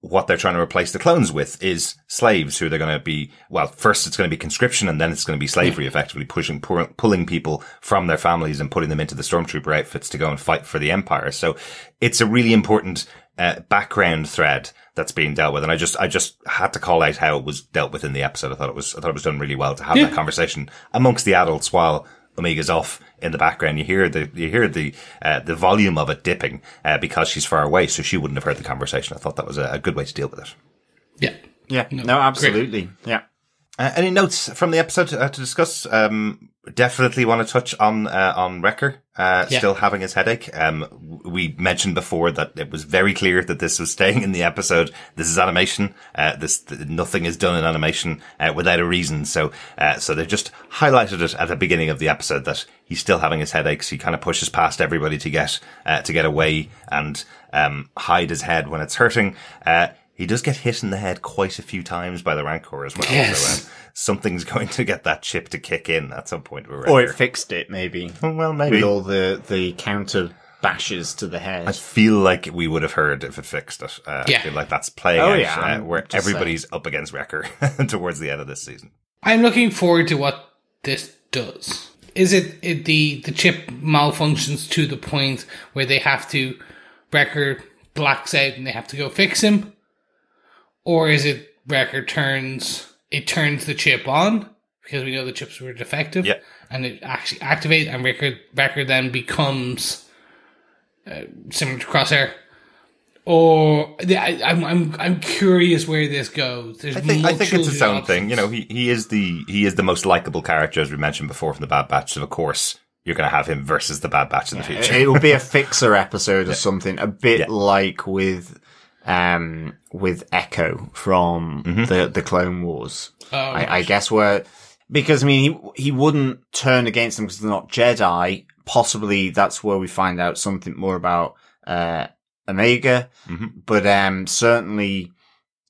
Speaker 1: what they're trying to replace the clones with is slaves who they're going to be, well, first it's going to be conscription and then it's going to be slavery, effectively pushing, pu- pulling people from their families and putting them into the stormtrooper outfits to go and fight for the empire. So it's a really important, uh, background thread that's being dealt with. And I just, I just had to call out how it was dealt with in the episode. I thought it was, I thought it was done really well to have that conversation amongst the adults while Omega's off in the background. You hear the you hear the uh, the volume of it dipping uh, because she's far away, so she wouldn't have heard the conversation. I thought that was a, a good way to deal with it.
Speaker 6: Yeah.
Speaker 5: Yeah,
Speaker 6: No,
Speaker 5: no,
Speaker 6: great.
Speaker 5: absolutely. Yeah.
Speaker 1: Uh, any notes from the episode uh, to discuss? Um, definitely want to touch on uh, on Wrecker uh,
Speaker 6: Yeah.
Speaker 1: still having his headache. Um, we mentioned before that it was very clear that this was staying in the episode. This is animation. Uh, this th- nothing is done in animation uh, without a reason. So uh, so they just highlighted it at the beginning of the episode that he's still having his headaches. He kind of pushes past everybody to get uh, to get away and um, hide his head when it's hurting. He does get hit in the head quite a few times by the Rancor as well.
Speaker 6: Yes.
Speaker 1: So, um, something's [laughs] going to get that chip to kick in at some point. With
Speaker 5: Or it fixed it, maybe.
Speaker 1: Oh, well, maybe.
Speaker 5: With all the, the counter bashes to the head.
Speaker 1: I feel like we would have heard if it fixed it. Uh,
Speaker 6: Yeah.
Speaker 1: I feel like that's playing
Speaker 5: Oh,
Speaker 1: out
Speaker 5: yeah,
Speaker 1: uh, where
Speaker 5: just
Speaker 1: everybody's up against Wrecker [laughs] towards the end of this season.
Speaker 6: I'm looking forward to what this does. Is it, it the the chip malfunctions to the point where they have to Wrecker blacks out and they have to go fix him, or is it Wrecker turns it turns the chip on because we know the chips were defective,
Speaker 1: Yeah.
Speaker 6: and it actually activates and Wrecker Wrecker then becomes uh, similar to Crosshair. Or yeah, I, I'm I'm I'm curious where this goes. There's
Speaker 1: I think I think it's its
Speaker 6: multiple
Speaker 1: own thing. You know, he he is the he is the most likable character as we mentioned before from the Bad Batch. So of course you're going to have him versus the Bad Batch in the future.
Speaker 5: it will be a [laughs] fixer episode or something, a bit
Speaker 1: Yeah.
Speaker 5: like with um with Echo from
Speaker 1: Mm-hmm.
Speaker 5: the the Clone Wars.
Speaker 6: Oh,
Speaker 5: I, I guess where because I mean he he wouldn't turn against them because they're not Jedi. Possibly that's where we find out something more about uh Omega,
Speaker 1: Mhm.
Speaker 5: but um certainly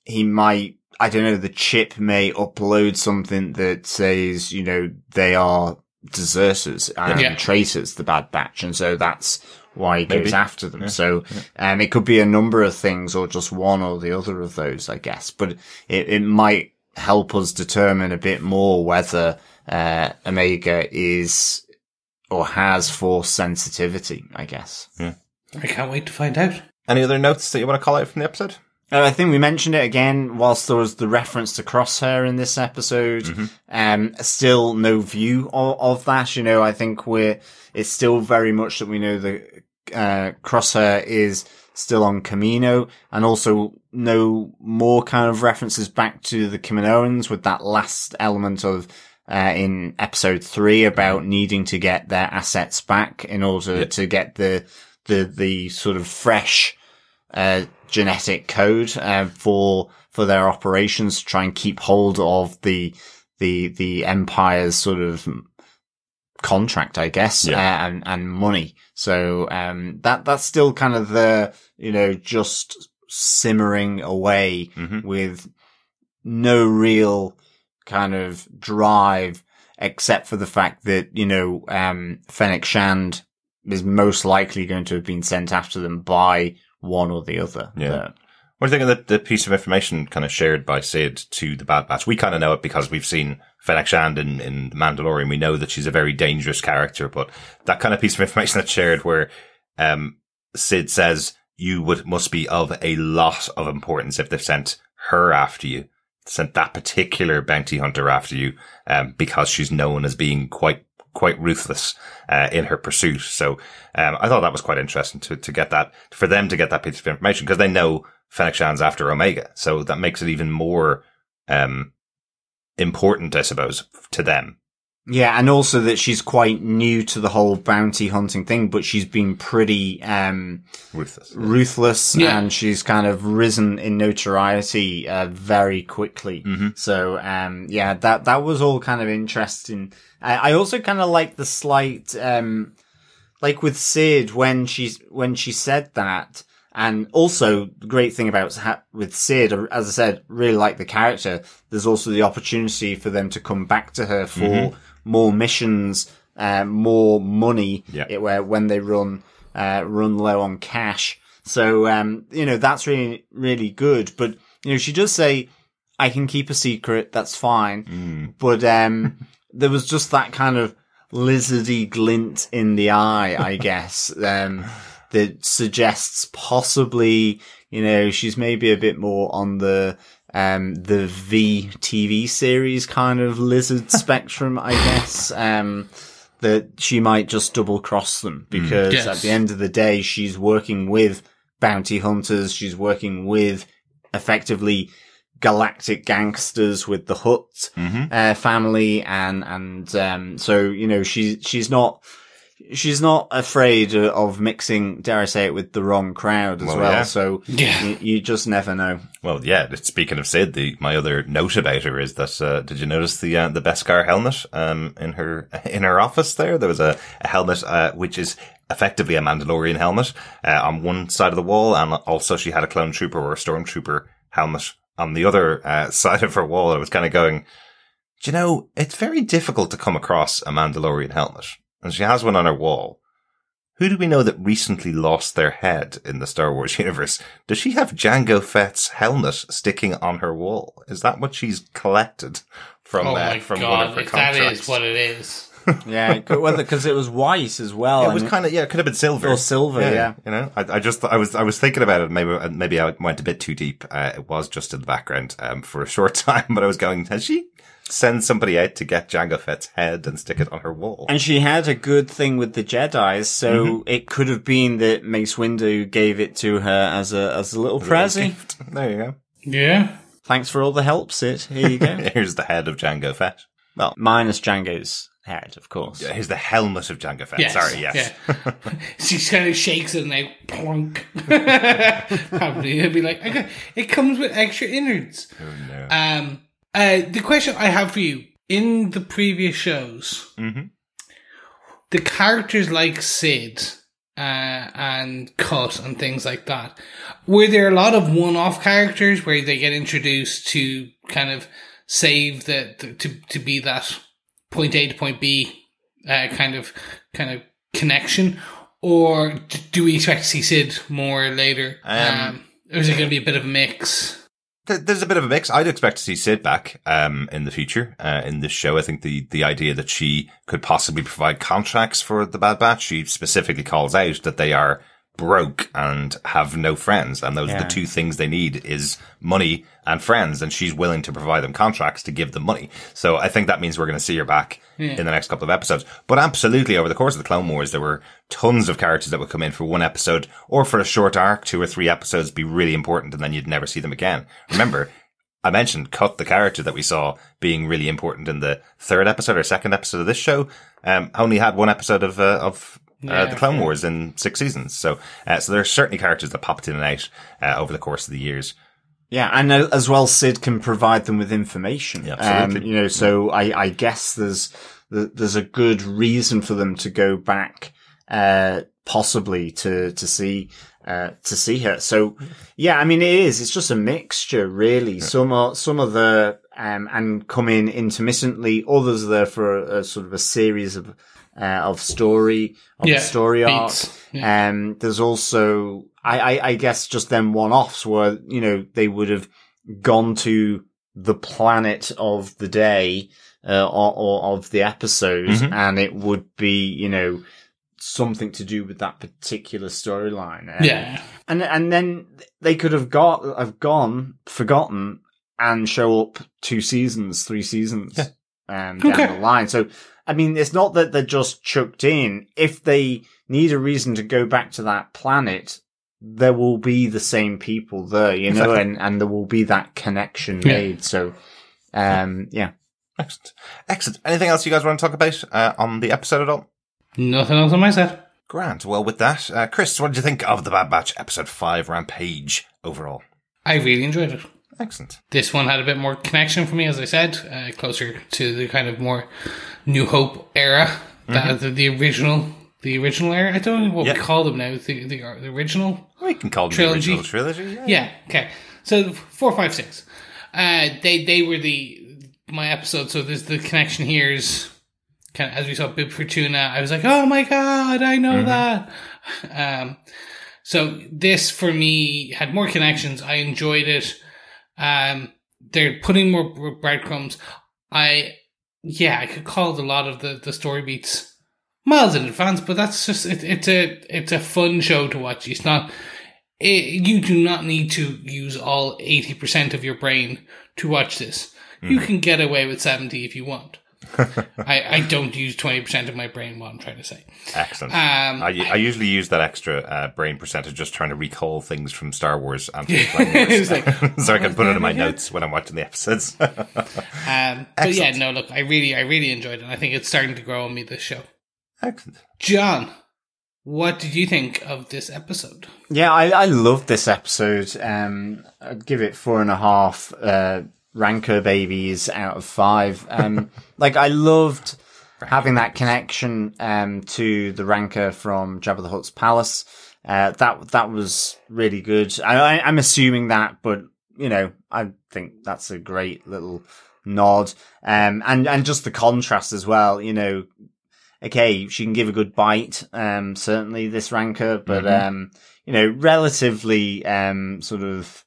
Speaker 5: he might. I don't know. The chip may upload something that says you know they are deserters and
Speaker 6: Yeah.
Speaker 5: traitors, the Bad Batch, and so that's why he goes
Speaker 1: Maybe.
Speaker 5: after them. So um, it could be a number of things, or just one or the other of those, I guess. But it, it might help us determine a bit more whether uh, Omega is or has force sensitivity. I guess. Yeah.
Speaker 6: I can't wait to find out.
Speaker 1: Any other notes that you want to call out from the episode?
Speaker 5: Uh, I think we mentioned it again whilst there was the reference to Crosshair in this episode. Um, still no view of, of that. You know, I think we're, it's still very much that we know that, uh, Crosshair is still on Kamino and also no more kind of references back to the Kaminoans with that last element of, uh, in episode three about needing to get their assets back in order to get the, the, the sort of fresh, uh, genetic code uh, for for their operations to try and keep hold of the the the empire's sort of contract, I guess,
Speaker 1: Yeah.
Speaker 5: uh, and and money. So um, that that's still kind of the you know just simmering away
Speaker 1: Mhm.
Speaker 5: with no real kind of drive except for the fact that you know um, Fennec Shand is most likely going to have been sent after them by one or the other.
Speaker 1: Yeah. What do you think of the, the piece of information kind of shared by Sid to the Bad Batch? We kind of know it because we've seen Fennec Shand in, in Mandalorian. We know that she's a very dangerous character, but that kind of piece of information that's shared where, um, Sid says you would, must be of a lot of importance if they've sent her after you, sent that particular bounty hunter after you, um, because she's known as being quite quite ruthless uh, in her pursuit. So um, I thought that was quite interesting to to get that for them to get that piece of information because they know Fennec Shand's after Omega, so that makes it even more um, important, I suppose, to them.
Speaker 5: Yeah, and also that she's quite new to the whole bounty hunting thing, but she's been pretty um,
Speaker 1: Ruthless.
Speaker 5: ruthless,
Speaker 6: Yeah.
Speaker 5: and she's kind of risen in notoriety uh, very quickly.
Speaker 1: Mhm.
Speaker 5: So, um, yeah, that that was all kind of interesting. I, I also kind of like the slight, um, like with Sid when she's when she said that. And also, the great thing about ha- with Sid, as I said, really like the character. There's also the opportunity for them to come back to her for more missions, uh, more money,
Speaker 1: Yeah.
Speaker 5: it, where when they run uh, run low on cash. So um, you know that's really really good. But you know she does say, "I can keep a secret. That's fine." But um, [laughs] there was just that kind of lizardy glint in the eye, I guess, um, that suggests possibly, you know, she's maybe a bit more on the, um, the V TV series kind of lizard [laughs] spectrum, I guess. Um, that she might just double cross them because
Speaker 6: Yes.
Speaker 5: at the end of the day, she's working with bounty hunters. She's working with effectively galactic gangsters with the Hutt uh, family, and and um, so you know she's she's not she's not afraid of mixing, dare I say it, with the wrong crowd as
Speaker 1: Well,
Speaker 5: well.
Speaker 1: yeah.
Speaker 5: So [laughs]
Speaker 6: Yeah.
Speaker 5: you, you just never know.
Speaker 1: Well, yeah. Speaking of Sid, the my other note about her is that uh, did you notice the uh, the Beskar helmet um, in her [laughs] in her office? There, there was a, a helmet uh, which is effectively a Mandalorian helmet uh, on one side of the wall, and also she had a clone trooper or a stormtrooper helmet on the other uh, [laughs] side of her wall. I was kind of going, do you know, it's very difficult to come across a Mandalorian helmet, and she has one on her wall. Who do we know that recently lost their head in the Star Wars [laughs] universe? Does she have Jango Fett's helmet sticking on her wall? Is that what she's collected from
Speaker 6: oh
Speaker 1: uh,
Speaker 6: my
Speaker 1: from one of
Speaker 6: god,
Speaker 1: her
Speaker 6: if that
Speaker 1: contracts?
Speaker 6: is what it is. [laughs]
Speaker 5: Yeah, because it was white as well.
Speaker 1: it was kind of yeah, it could have been silver
Speaker 5: Or silver, yeah.
Speaker 1: You know, I, I just I was I was thinking about it. Maybe maybe I went a bit too deep. Uh, it was just in the background um, for a short [laughs] time, but I was going. Has she send somebody out to get Jango Fett's head and stick it on her wall?
Speaker 5: And she had a good thing with the Jedi's, so
Speaker 1: Mm-hmm.
Speaker 5: it could have been that Mace Windu gave it to her as a as a little present.
Speaker 1: There you go.
Speaker 6: Yeah.
Speaker 5: Thanks for all the help, Sid. Here you go. [laughs]
Speaker 1: Here's the head of Jango Fett.
Speaker 5: well, minus Jango's head, of course.
Speaker 1: Here's the helmet of Jango Fett.
Speaker 6: Yes.
Speaker 1: Sorry, yes.
Speaker 6: Yeah. [laughs] she kind of shakes it and they plunk. [laughs] Probably it'd be like, I got, it comes with extra innards.
Speaker 1: Oh, no.
Speaker 6: Um, uh, the question I have for you in the previous shows,
Speaker 1: Mhm.
Speaker 6: the characters like Sid uh, and Cut and things like that, were there a lot of one-off characters where they get introduced to kind of save the, the to to be that point A to point B uh, kind of kind of connection, or do we expect to see Sid more later?
Speaker 1: Um,
Speaker 6: or is it going to be a bit of a mix?
Speaker 1: Th- There's a bit of a mix. I'd expect to see Sid back um, in the future uh, in this show. I think the the idea that she could possibly provide contracts for the Bad Batch, she specifically calls out that they are broke and have no friends, and those are the two things they need is money and friends, and she's willing to provide them contracts to give them money. So I think that means we're going to see her back in the next couple of episodes. But absolutely, over the course of the Clone Wars, there were tons of characters that would come in for one episode or for a short arc, two or three episodes, be really important, and then you'd never see them again. Remember. [laughs] I mentioned Cut, the character that we saw being really important in the third episode or second episode of this show, um, only had one episode of, uh, of, uh, the Clone. Wars in six seasons. So, uh, so there are certainly characters that popped in and out, uh, over the course of the years.
Speaker 5: Yeah, and uh, as well, Sid can provide them with information.
Speaker 1: Yeah, absolutely.
Speaker 5: Um, you know, so I, I guess there's there's a good reason for them to go back, uh, possibly to to see uh, to see her. So yeah, I mean, it is. It's just a mixture, really. Some are some of the um and come in intermittently. Others are there for a, a sort of a series of uh, of story of
Speaker 6: Yeah,
Speaker 5: story
Speaker 6: beats.
Speaker 5: arcs.
Speaker 6: Yeah.
Speaker 5: Um, there's also, I, I, I guess just them one-offs where, you know, they would have gone to the planet of the day, uh, or, or of the episode,
Speaker 1: Mhm.
Speaker 5: and it would be, you know, something to do with that particular storyline. Um,
Speaker 6: Yeah.
Speaker 5: And, and then they could have got, have gone, forgotten, and show up two seasons, three seasons, um, down
Speaker 6: Okay.
Speaker 5: the line. So, I mean, it's not that they're just chucked in. If they need a reason to go back to that planet, there will be the same people there, you know,
Speaker 1: Exactly.
Speaker 5: and, and there will be that connection
Speaker 6: Yeah.
Speaker 5: made. So, um, yeah.
Speaker 1: Excellent. Excellent. Anything else you guys want to talk about uh, on the episode at all?
Speaker 6: Nothing else on my side.
Speaker 1: Grant. Well, with that, uh, Chris, what did you think of the Bad Batch episode five Rampage overall?
Speaker 6: I really enjoyed it.
Speaker 1: Excellent.
Speaker 6: This one had a bit more connection for me, as I said, uh, closer to the kind of more New Hope era, that, the, the original, the original era. I don't know what
Speaker 1: Yeah.
Speaker 6: we call them now. The the, the original
Speaker 1: We can call them
Speaker 6: Trilogy.
Speaker 1: the original trilogy. Yeah.
Speaker 6: Yeah. Okay. So four, five, six. Uh, they they were the my episode. So there's the connection here is kind of as we saw Bib Fortuna. I was like, oh my god, I know that. Um, so this for me had more connections. I enjoyed it. Um, they're putting more breadcrumbs. I yeah, I could call it a lot of the the story beats miles in advance, but that's just it, it's a it's a fun show to watch. It's not it, you do not need to use all 80% of your brain to watch this. You can get away with 70 if you want. I, I don't use 20% of my brain, what I'm trying to say.
Speaker 1: Excellent.
Speaker 6: Um,
Speaker 1: I, I usually use that extra uh, brain percentage just trying to recall things from Star Wars and [laughs] Wars.
Speaker 6: Like, [laughs]
Speaker 1: so I can put it in my
Speaker 6: Yeah. [laughs]
Speaker 1: notes when I'm watching the episodes.
Speaker 6: um, but yeah, no, look, I really, I really enjoyed it. and I think it's starting to grow on me, this show.
Speaker 1: Excellent.
Speaker 6: John, what did you think of this episode?
Speaker 5: Yeah, I, I love this episode. Um, I'd give it four and a half uh, Rancor babies out of five. Um, [laughs] like I loved having that connection um, to the Rancor from Jabba the Hutt's palace. Uh, that that was really good. I, I, I'm assuming that, but you know, I think that's a great little nod. Um, and and just the contrast as well. You know, okay, she can give a good bite, um, certainly this Rancor, but, um, you know, relatively, um, sort of,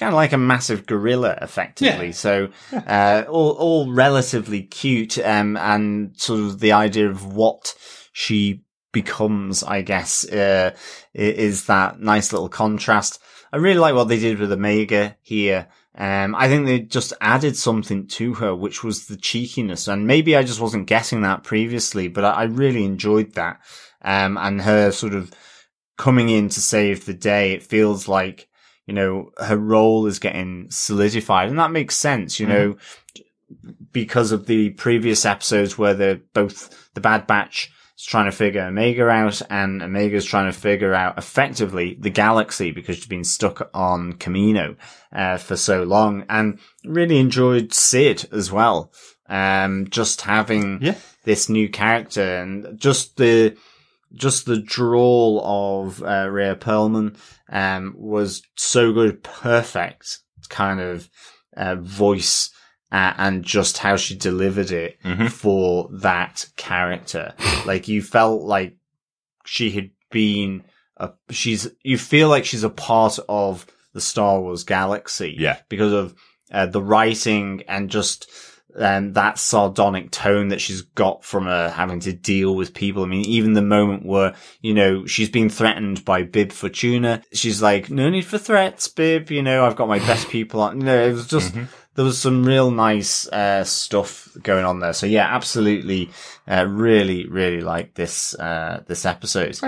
Speaker 5: kind of like a massive gorilla, effectively.
Speaker 6: Yeah.
Speaker 5: So, uh, all, all relatively cute, um, and sort of the idea of what she becomes, I guess, uh, is that nice little contrast. I really like what they did with Omega here. Um, I think they just added something to her, which was the cheekiness. And maybe I just wasn't getting that previously, but I, I really enjoyed that. Um, and her sort of coming in to save the day. It feels like, you know, her role is getting solidified. And that makes sense, you know, because of the previous episodes where they're both the Bad Batch is trying to figure Omega out and Omega's trying to figure out effectively the galaxy because she's been stuck on Kamino, uh, for so long and really enjoyed Sid as well. Um, just having
Speaker 1: Yeah.
Speaker 5: this new character and just the, just the drawl of, uh, Rhea Perlman, um, was so good, perfect kind of, uh, voice, uh, and just how she delivered it for that character. like you felt like she had been a, she's, you feel like she's a part of the Star Wars galaxy.
Speaker 1: Yeah.
Speaker 5: Because of, uh, the writing and just, um, that sardonic tone that she's got from her having to deal with people. I mean, even the moment where, you know, she's been threatened by Bib Fortuna, she's like, no need for threats, Bib, you know, I've got my best people on. You know, it was just, there was some real nice, uh, stuff going on there. So yeah, absolutely, uh, really, really like this, uh, this episode.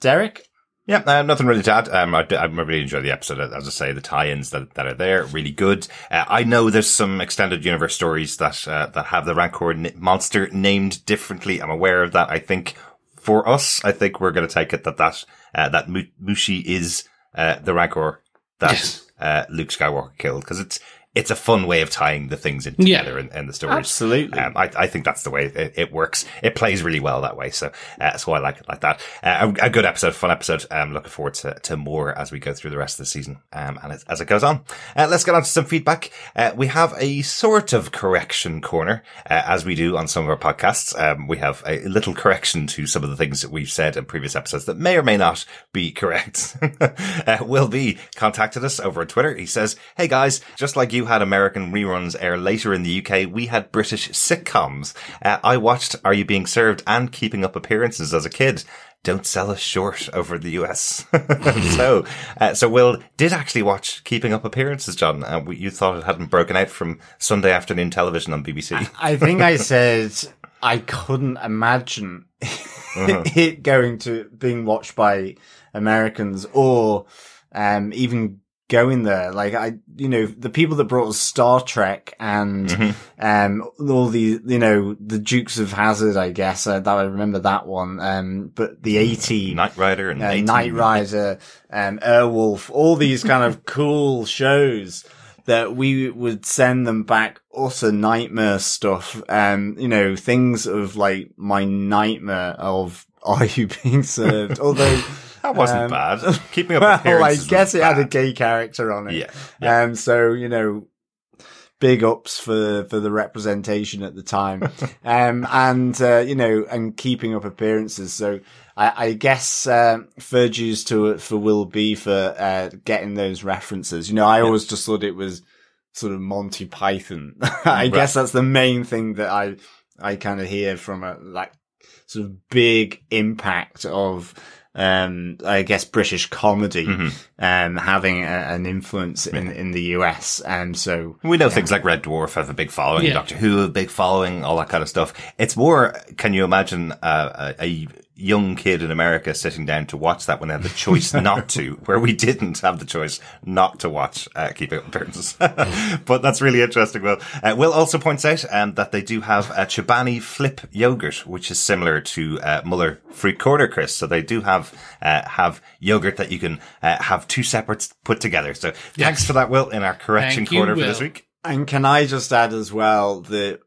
Speaker 5: Derek?
Speaker 1: Yeah, uh, nothing really to add. Um, I, I really enjoyed the episode. As I say, the tie-ins that, that are there, really good. Uh, I know there's some extended universe stories that, uh, that have the Rancor n- monster named differently. I'm aware of that. I think for us, I think we're going to take it that that, uh, that Muchi is, uh, the Rancor that,
Speaker 6: Yes.
Speaker 1: uh, Luke Skywalker killed. Cause it's, it's a fun way of tying the things in
Speaker 6: Yeah.
Speaker 1: together in, in the stories.
Speaker 5: Absolutely.
Speaker 1: Um, I, I think that's the way it, it works. It plays really well that way. So, uh, so I like it like that. Uh, a, a good episode, fun episode. I'm um, looking forward to, to more as we go through the rest of the season. Um, and as, as it goes on, uh, let's get on to some feedback. Uh, we have a sort of correction corner, uh, as we do on some of our podcasts. Um, we have a little correction to some of the things that we've said in previous episodes that may or may not be correct. [laughs] uh, Will be contacted us over on Twitter. He says, Hey guys, just like you had American reruns air later in the UK, we had British sitcoms. Uh, I watched Are You Being Served and Keeping Up Appearances as a kid. Don't sell us short over the US. [laughs] so, uh, so Will did actually watch Keeping Up Appearances, John. Uh, you thought it hadn't broken out from Sunday afternoon television on BBC.
Speaker 5: I think I said I couldn't imagine [laughs] it going to being watched by Americans or um, even going there. Like I, you know, the people that brought us Star Trek and,
Speaker 1: Mm-hmm.
Speaker 5: um, all the, you know, the Dukes of Hazzard, I guess, uh, that I remember that one. Um, but the 80,
Speaker 1: Knight Rider and
Speaker 5: uh,
Speaker 1: 18.
Speaker 5: Knight Rider, um, Airwolf, all these kind of [laughs] cool shows that we would send them back utter nightmare stuff. Um, you know, things of like my nightmare of [laughs] are you being served? [laughs] Although
Speaker 1: That wasn't
Speaker 5: um,
Speaker 1: bad. [laughs] Keeping up appearances.
Speaker 5: well, I guess it had a gay character on it.
Speaker 1: Yeah. yeah.
Speaker 5: Um, so, you know, big ups for, for the representation at the time. [laughs] um, and, uh, you know, and keeping up appearances. So I, I guess, um, fair dues to, for Will B for, uh, getting those references. You know, I always just thought it was sort of Monty Python. [laughs] I guess that's the main thing that I, I kind of hear from a, like, sort of big impact of, um, I guess British comedy, um, having a, an influence in, in the US. And so,
Speaker 1: We know things like Red Dwarf have a big following,
Speaker 6: Yeah.
Speaker 1: Doctor Who a big following, all that kind of stuff. It's more, can you imagine uh, a, a young kid in America sitting down to watch that when they had the choice [laughs] not to, where we didn't have the choice not to watch uh, Keeping Up Appearances. [laughs] but that's really interesting, Will. Uh, Will also points out um, that they do have a Chobani Flip yogurt, which is similar to uh, Muller Fruit Corner, Chris. So they do have uh, have yogurt that you can uh, have two separates put together. So thanks for that, Will, in our correction
Speaker 6: Thank you,
Speaker 1: corner for
Speaker 6: Will.
Speaker 1: this week.
Speaker 5: and can I just add as well that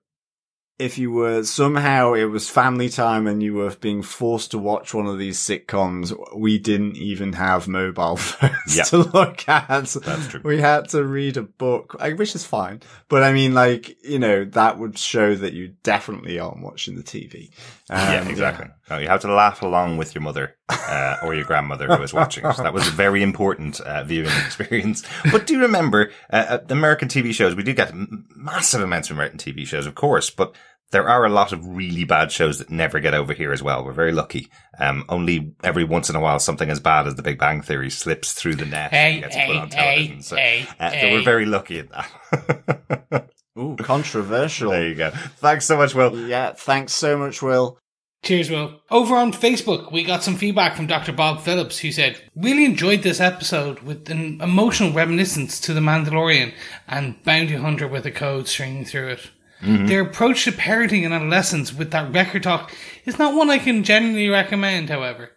Speaker 5: if you were somehow it was family time and you were being forced to watch one of these sitcoms, we didn't even have mobile [laughs] phones
Speaker 1: Yep.
Speaker 5: to look at.
Speaker 1: That's true.
Speaker 5: We had to read a book, which is fine. But I mean, like, you know, that would show that you definitely aren't watching the TV. Um,
Speaker 1: yeah, exactly. No, you have to laugh along with your mother uh, or your grandmother who was watching. So that was a very important uh, viewing [laughs] experience. But do remember, uh, American TV shows, we do get m- massive amounts of American TV shows, of course, but there are a lot of really bad shows that never get over here as well. We're very lucky. Um, only every once in a while, something as bad as The Big Bang Theory slips through the net
Speaker 6: Hey,
Speaker 1: and gets
Speaker 6: hey,
Speaker 1: put on television.
Speaker 6: hey,
Speaker 1: so,
Speaker 6: hey,
Speaker 1: uh, so we're very lucky at that. [laughs]
Speaker 5: Ooh, controversial.
Speaker 1: there you go. Thanks so much, Will.
Speaker 5: Yeah, thanks so much, Will.
Speaker 6: Cheers, Will. Over on Facebook, we got some feedback from Dr. Bob Phillips, who said, Really enjoyed this episode with an emotional reminiscence to The Mandalorian and Bounty Hunter with a code stringing through it. Mm-hmm. Their approach to parenting and adolescence with that Wrecker talk is not one I can generally recommend, however.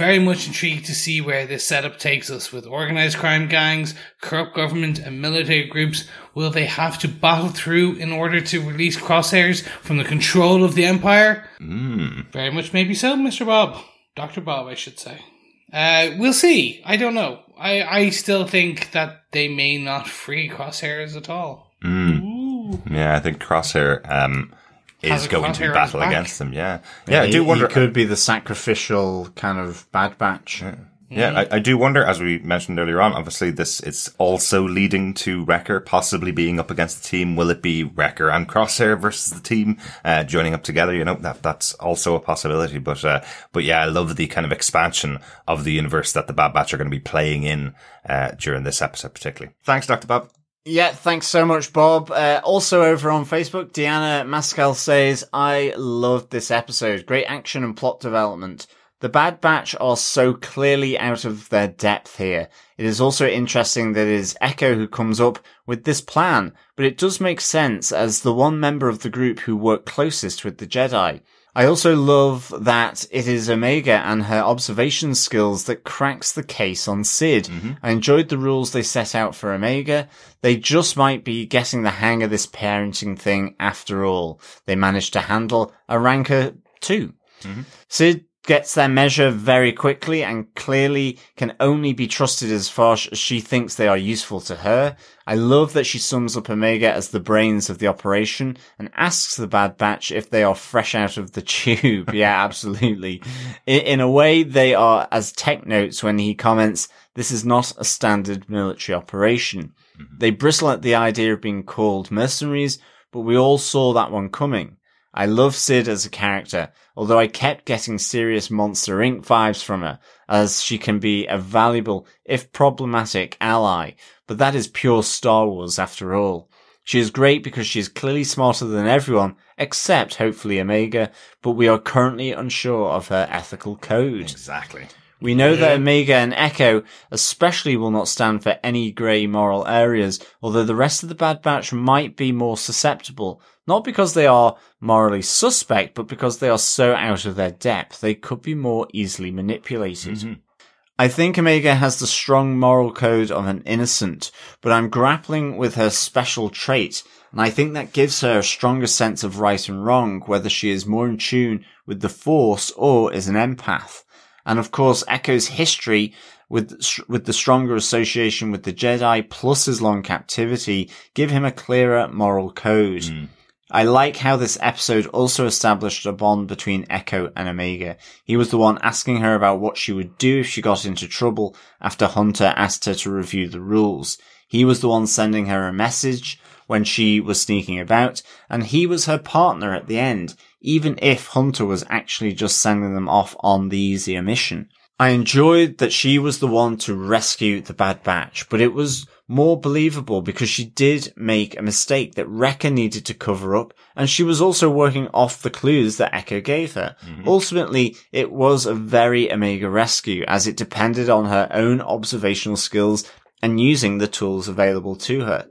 Speaker 6: Very much intrigued to see where this setup takes us with organized crime gangs, corrupt government, and military groups. Will they have to battle through in order to release crosshairs from the control of the Empire? Very much maybe so, Mr. Bob. Dr. Bob, I should say. Uh, we'll see. I don't know. I, I still think that they may not free crosshairs at all. Ooh.
Speaker 1: Yeah, I think Crosshair um, is going to battle
Speaker 6: back.
Speaker 1: against them. Yeah, yeah. I
Speaker 5: He-
Speaker 1: do wonder.
Speaker 5: He could be the sacrificial kind of bad batch.
Speaker 1: yeah, I, I do wonder. As we mentioned earlier on, obviously this it's also leading to Wrecker possibly being up against the team. Will it be Wrecker and Crosshair versus the team uh, joining up together? You know that that's also a possibility. But uh, but yeah, I love the kind of expansion of the universe that the Bad Batch are going to be playing in uh, during this episode, particularly. Thanks, Doctor Bob.
Speaker 5: Yeah, thanks so much, Bob. Uh, also over on Facebook, Deanna Mascal says, I loved this episode. Great action and plot development. The Bad Batch are so clearly out of their depth here. It is also interesting that it is Echo who comes up with this plan, but it does make sense as the one member of the group who worked closest with the Jedi. I also love that it is Omega and her observation skills that cracks the case on Sid. Mm-hmm. I enjoyed the rules they set out for Omega. They just might be getting the hang of this parenting thing after all. They managed to handle a Rancor too. Mm-hmm. Sid gets their measure very quickly and clearly can only be trusted as far as she thinks they are useful to her. I love that she sums up Omega as the brains of the operation and asks the Bad Batch if they are fresh out of the [laughs] tube. yeah, absolutely. In, in a way, they are as Tech notes when he comments, this is not a standard military operation. Mm-hmm. They bristle at the idea of being called mercenaries, but we all saw that one coming. I love Sid as a character, although I kept getting serious Monster Inc. vibes from her, as she can be a valuable, if problematic, ally, but that is pure Star Wars after all. She is great because she is clearly smarter than everyone, except hopefully Omega, but we are currently unsure of her ethical code.
Speaker 1: Exactly.
Speaker 5: We know that Omega and Echo especially will not stand for any grey moral areas, although the rest of the Bad Batch might be more susceptible. Not because they are morally suspect, but because they are so out of their depth, they could be more easily manipulated. Mm-hmm. I think Omega has the strong moral code of an innocent, but I'm grappling with her special trait, and I think that gives her a stronger sense of right and wrong, whether she is more in tune with the Force or is an empath. And of course, Echo's history with, with the stronger association with the Jedi plus his long captivity give him a clearer moral code. Hmm. I like how this episode also established a bond between Echo and Omega. He was the one asking her about what she would do if she got into trouble after Hunter asked her to review the rules. He was the one sending her a message when she was sneaking about, and he was her partner at the end, even if Hunter was actually just sending them off on the easier mission. I enjoyed that she was the one to rescue the Bad Batch, but it was more believable because she did make a mistake that Wrecker needed to cover up, and she was also working off the clues that Echo gave her. Mm-hmm. Ultimately, it was a very Omega rescue as it depended on her own observational skills and using the tools available to her.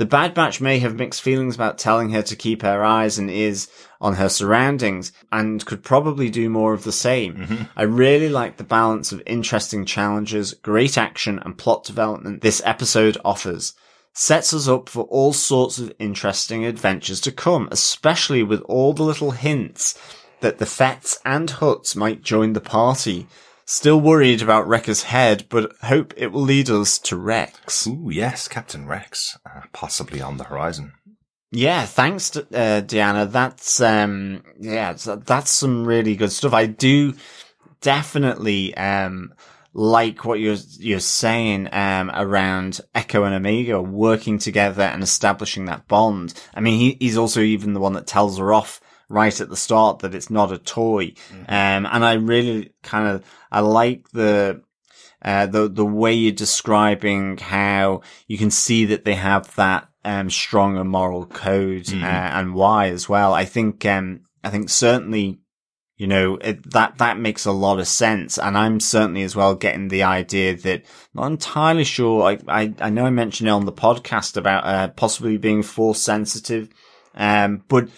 Speaker 5: The Bad Batch may have mixed feelings about telling her to keep her eyes and ears on her surroundings and could probably do more of the same. Mm-hmm. I really like the balance of interesting challenges, great action and plot development this episode offers. Sets us up for all sorts of interesting adventures to come, especially with all the little hints that the Fetts and Hutts might join the party. Still worried about Wrecker's head, but hope it will lead us to Rex.
Speaker 1: Ooh, yes, Captain Rex, uh, possibly on the horizon.
Speaker 5: Yeah, thanks, to, uh, Deanna. That's um, yeah, that's, that's some really good stuff. I do definitely um like what you're you're saying um around Echo and Omega working together and establishing that bond. I mean, he, he's also even the one that tells her off right at the start that it's not a toy. Um, and I really kind of I like the uh, the the way you're describing how you can see that they have that um, stronger moral code uh, and why as well. I think um, I think certainly you know it, that that makes a lot of sense, and I'm certainly as well getting the idea that not entirely sure. I I, I know I mentioned it on the podcast about uh, possibly being force sensitive, um, but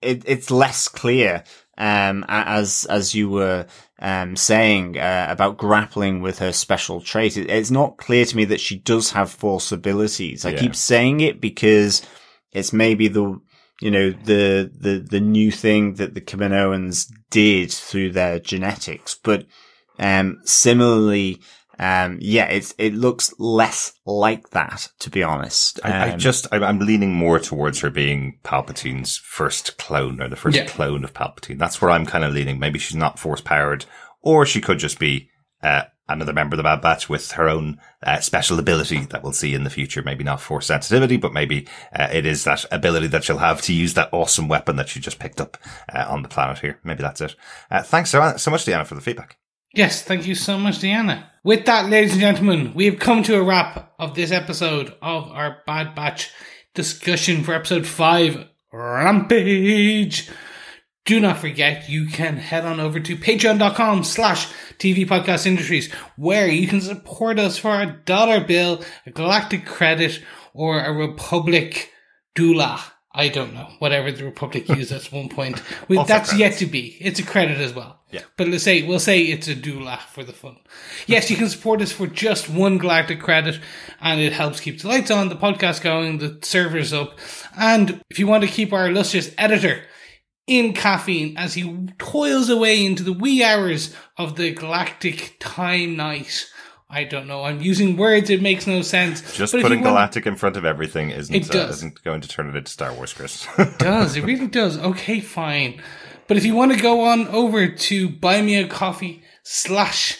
Speaker 5: it, it's less clear um, as as you were um, saying uh, about grappling with her special trait. It, it's not clear to me that she does have force abilities. I
Speaker 1: Yeah.
Speaker 5: keep saying it because it's maybe the you know the the the new thing that the Kaminoans did through their genetics, but um, similarly. Um, yeah, it's, it looks less like that, to be honest.
Speaker 1: I, I
Speaker 5: Um,
Speaker 1: just, I, I'm leaning more towards her being Palpatine's first clone or the first
Speaker 6: Yeah.
Speaker 1: clone of Palpatine. That's where I'm kind of leaning. Maybe she's not force powered or she could just be, uh, another member of the Bad Batch with her own uh, special ability that we'll see in the future. Maybe not force sensitivity, but maybe uh, it is that ability that she'll have to use that awesome weapon that she just picked up uh, on the planet here. Maybe that's it. Uh, thanks so, so much, Deanna, for the feedback.
Speaker 6: Yes, thank you so much, Deanna. With that, ladies and gentlemen, we have come to a wrap of this episode of our Bad Batch discussion for episode 5 Rampage. Do not forget, you can head on over to patreon.com slash TV Podcast Industries, where you can support us for a dollar bill, a galactic credit, or a Republic doula. I don't know. Whatever the Republic [laughs] used at one point. We, that's
Speaker 1: credits.
Speaker 6: yet to be. It's a credit as well.
Speaker 1: Yeah.
Speaker 6: But let's say we'll say it's a doula for the fun. Yes, you can support us for just one galactic credit, and it helps keep the lights on, the podcast going, the servers up, and if you want to keep our illustrious editor in caffeine as he toils away into the wee hours of the galactic time night. I don't know. I'm using words. It makes no sense.
Speaker 1: Just
Speaker 6: But
Speaker 1: putting
Speaker 6: you want-
Speaker 1: Galactic in front of everything isn't,
Speaker 6: It
Speaker 1: uh, isn't going to turn it into Star Wars, Chris.
Speaker 6: does. It really does. Okay, fine. But if you want to go on over to buy me a coffee slash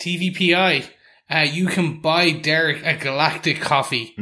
Speaker 6: TVPI, uh, you can buy Derek a galactic coffee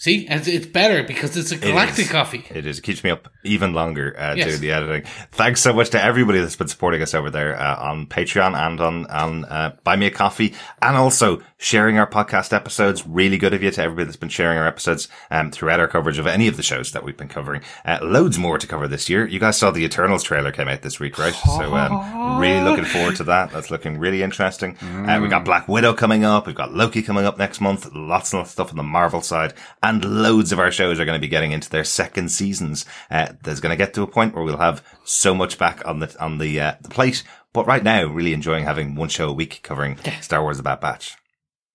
Speaker 6: See, and it's better because it's a
Speaker 1: It
Speaker 6: galactic
Speaker 1: is.
Speaker 6: coffee.
Speaker 1: It is. It keeps me up even longer uh,
Speaker 6: Yes.
Speaker 1: doing the editing. Thanks so much to everybody that's been supporting us over there uh, on Patreon and on on uh, Buy Me a Coffee, and also sharing our podcast episodes. Really good of you to everybody that's been sharing our episodes um, throughout our coverage of any of the shows that we've been covering. Uh, loads more to cover this year. You guys saw the Eternals trailer came out this week, right? So um, really looking forward to that. That's looking really interesting. Uh, we've got Black Widow coming up. We've got Loki coming up next month. Lots and lots of stuff on the Marvel side, and loads of our shows are going to be getting into their second seasons. Uh, there's going to get to a point where we'll have so much back on the on the uh, the plate. But right now, really enjoying having one show a week covering Star Wars: The Bad Batch.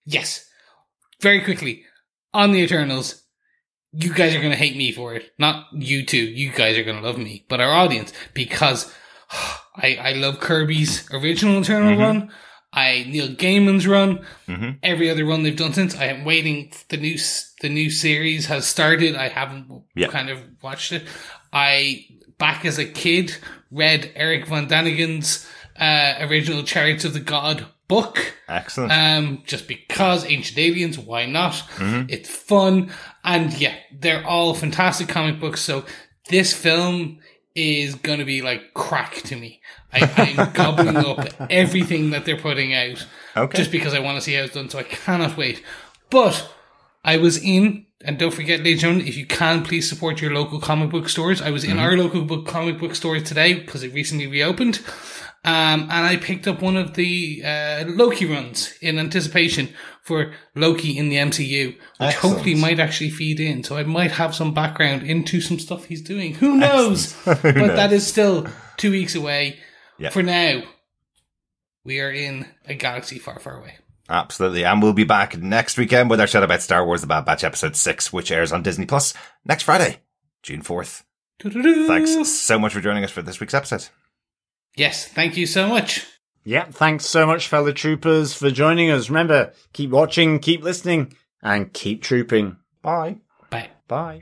Speaker 6: Yes. Very quickly on the Eternals. You guys are going to hate me for it. Not you two. You guys are going to love me, but our audience because [sighs] I I love Kirby's original Eternal run. I Neil Gaiman's run.
Speaker 1: Mhm.
Speaker 6: Every other run they've done since. I am waiting. The new the new series has started. I haven't
Speaker 1: Yeah.
Speaker 6: kind of watched it. I back as a kid read Erich von Däniken's uh, original Chariots of the God book.
Speaker 1: Excellent.
Speaker 6: Um, just because Ancient Aliens, why not? It's fun. And yeah, they're all fantastic comic books. So this film is going to be like crack to me. I, I'm gobbling up everything that they're putting out
Speaker 1: okay.
Speaker 6: just because I want to see how it's done. So I cannot wait. But I was in, and don't forget, ladies and gentlemen, if you can, please support your local comic book stores. I was in our local book comic book store today because it recently reopened. Um, and I picked up one of the uh, Loki runs in anticipation for Loki in the MCU, which
Speaker 1: Excellent.
Speaker 6: hopefully might actually feed in. So I might have some background into some stuff he's doing. Who knows? [laughs] but that is still two weeks away.
Speaker 1: Yeah.
Speaker 6: For now, we are in a galaxy far, far away.
Speaker 1: Absolutely. And we'll be back next weekend with our show about Star Wars The Bad Batch episode 6, which airs on Disney Plus next Friday, June 4th.
Speaker 6: Doo-doo-doo.
Speaker 1: Thanks so much for joining us for this week's episode.
Speaker 6: Yes, thank you so much.
Speaker 5: Yeah, thanks so much, fellow troopers, for joining us. Remember, keep watching, keep listening, and keep trooping.
Speaker 1: Bye.
Speaker 6: Bye.
Speaker 5: Bye.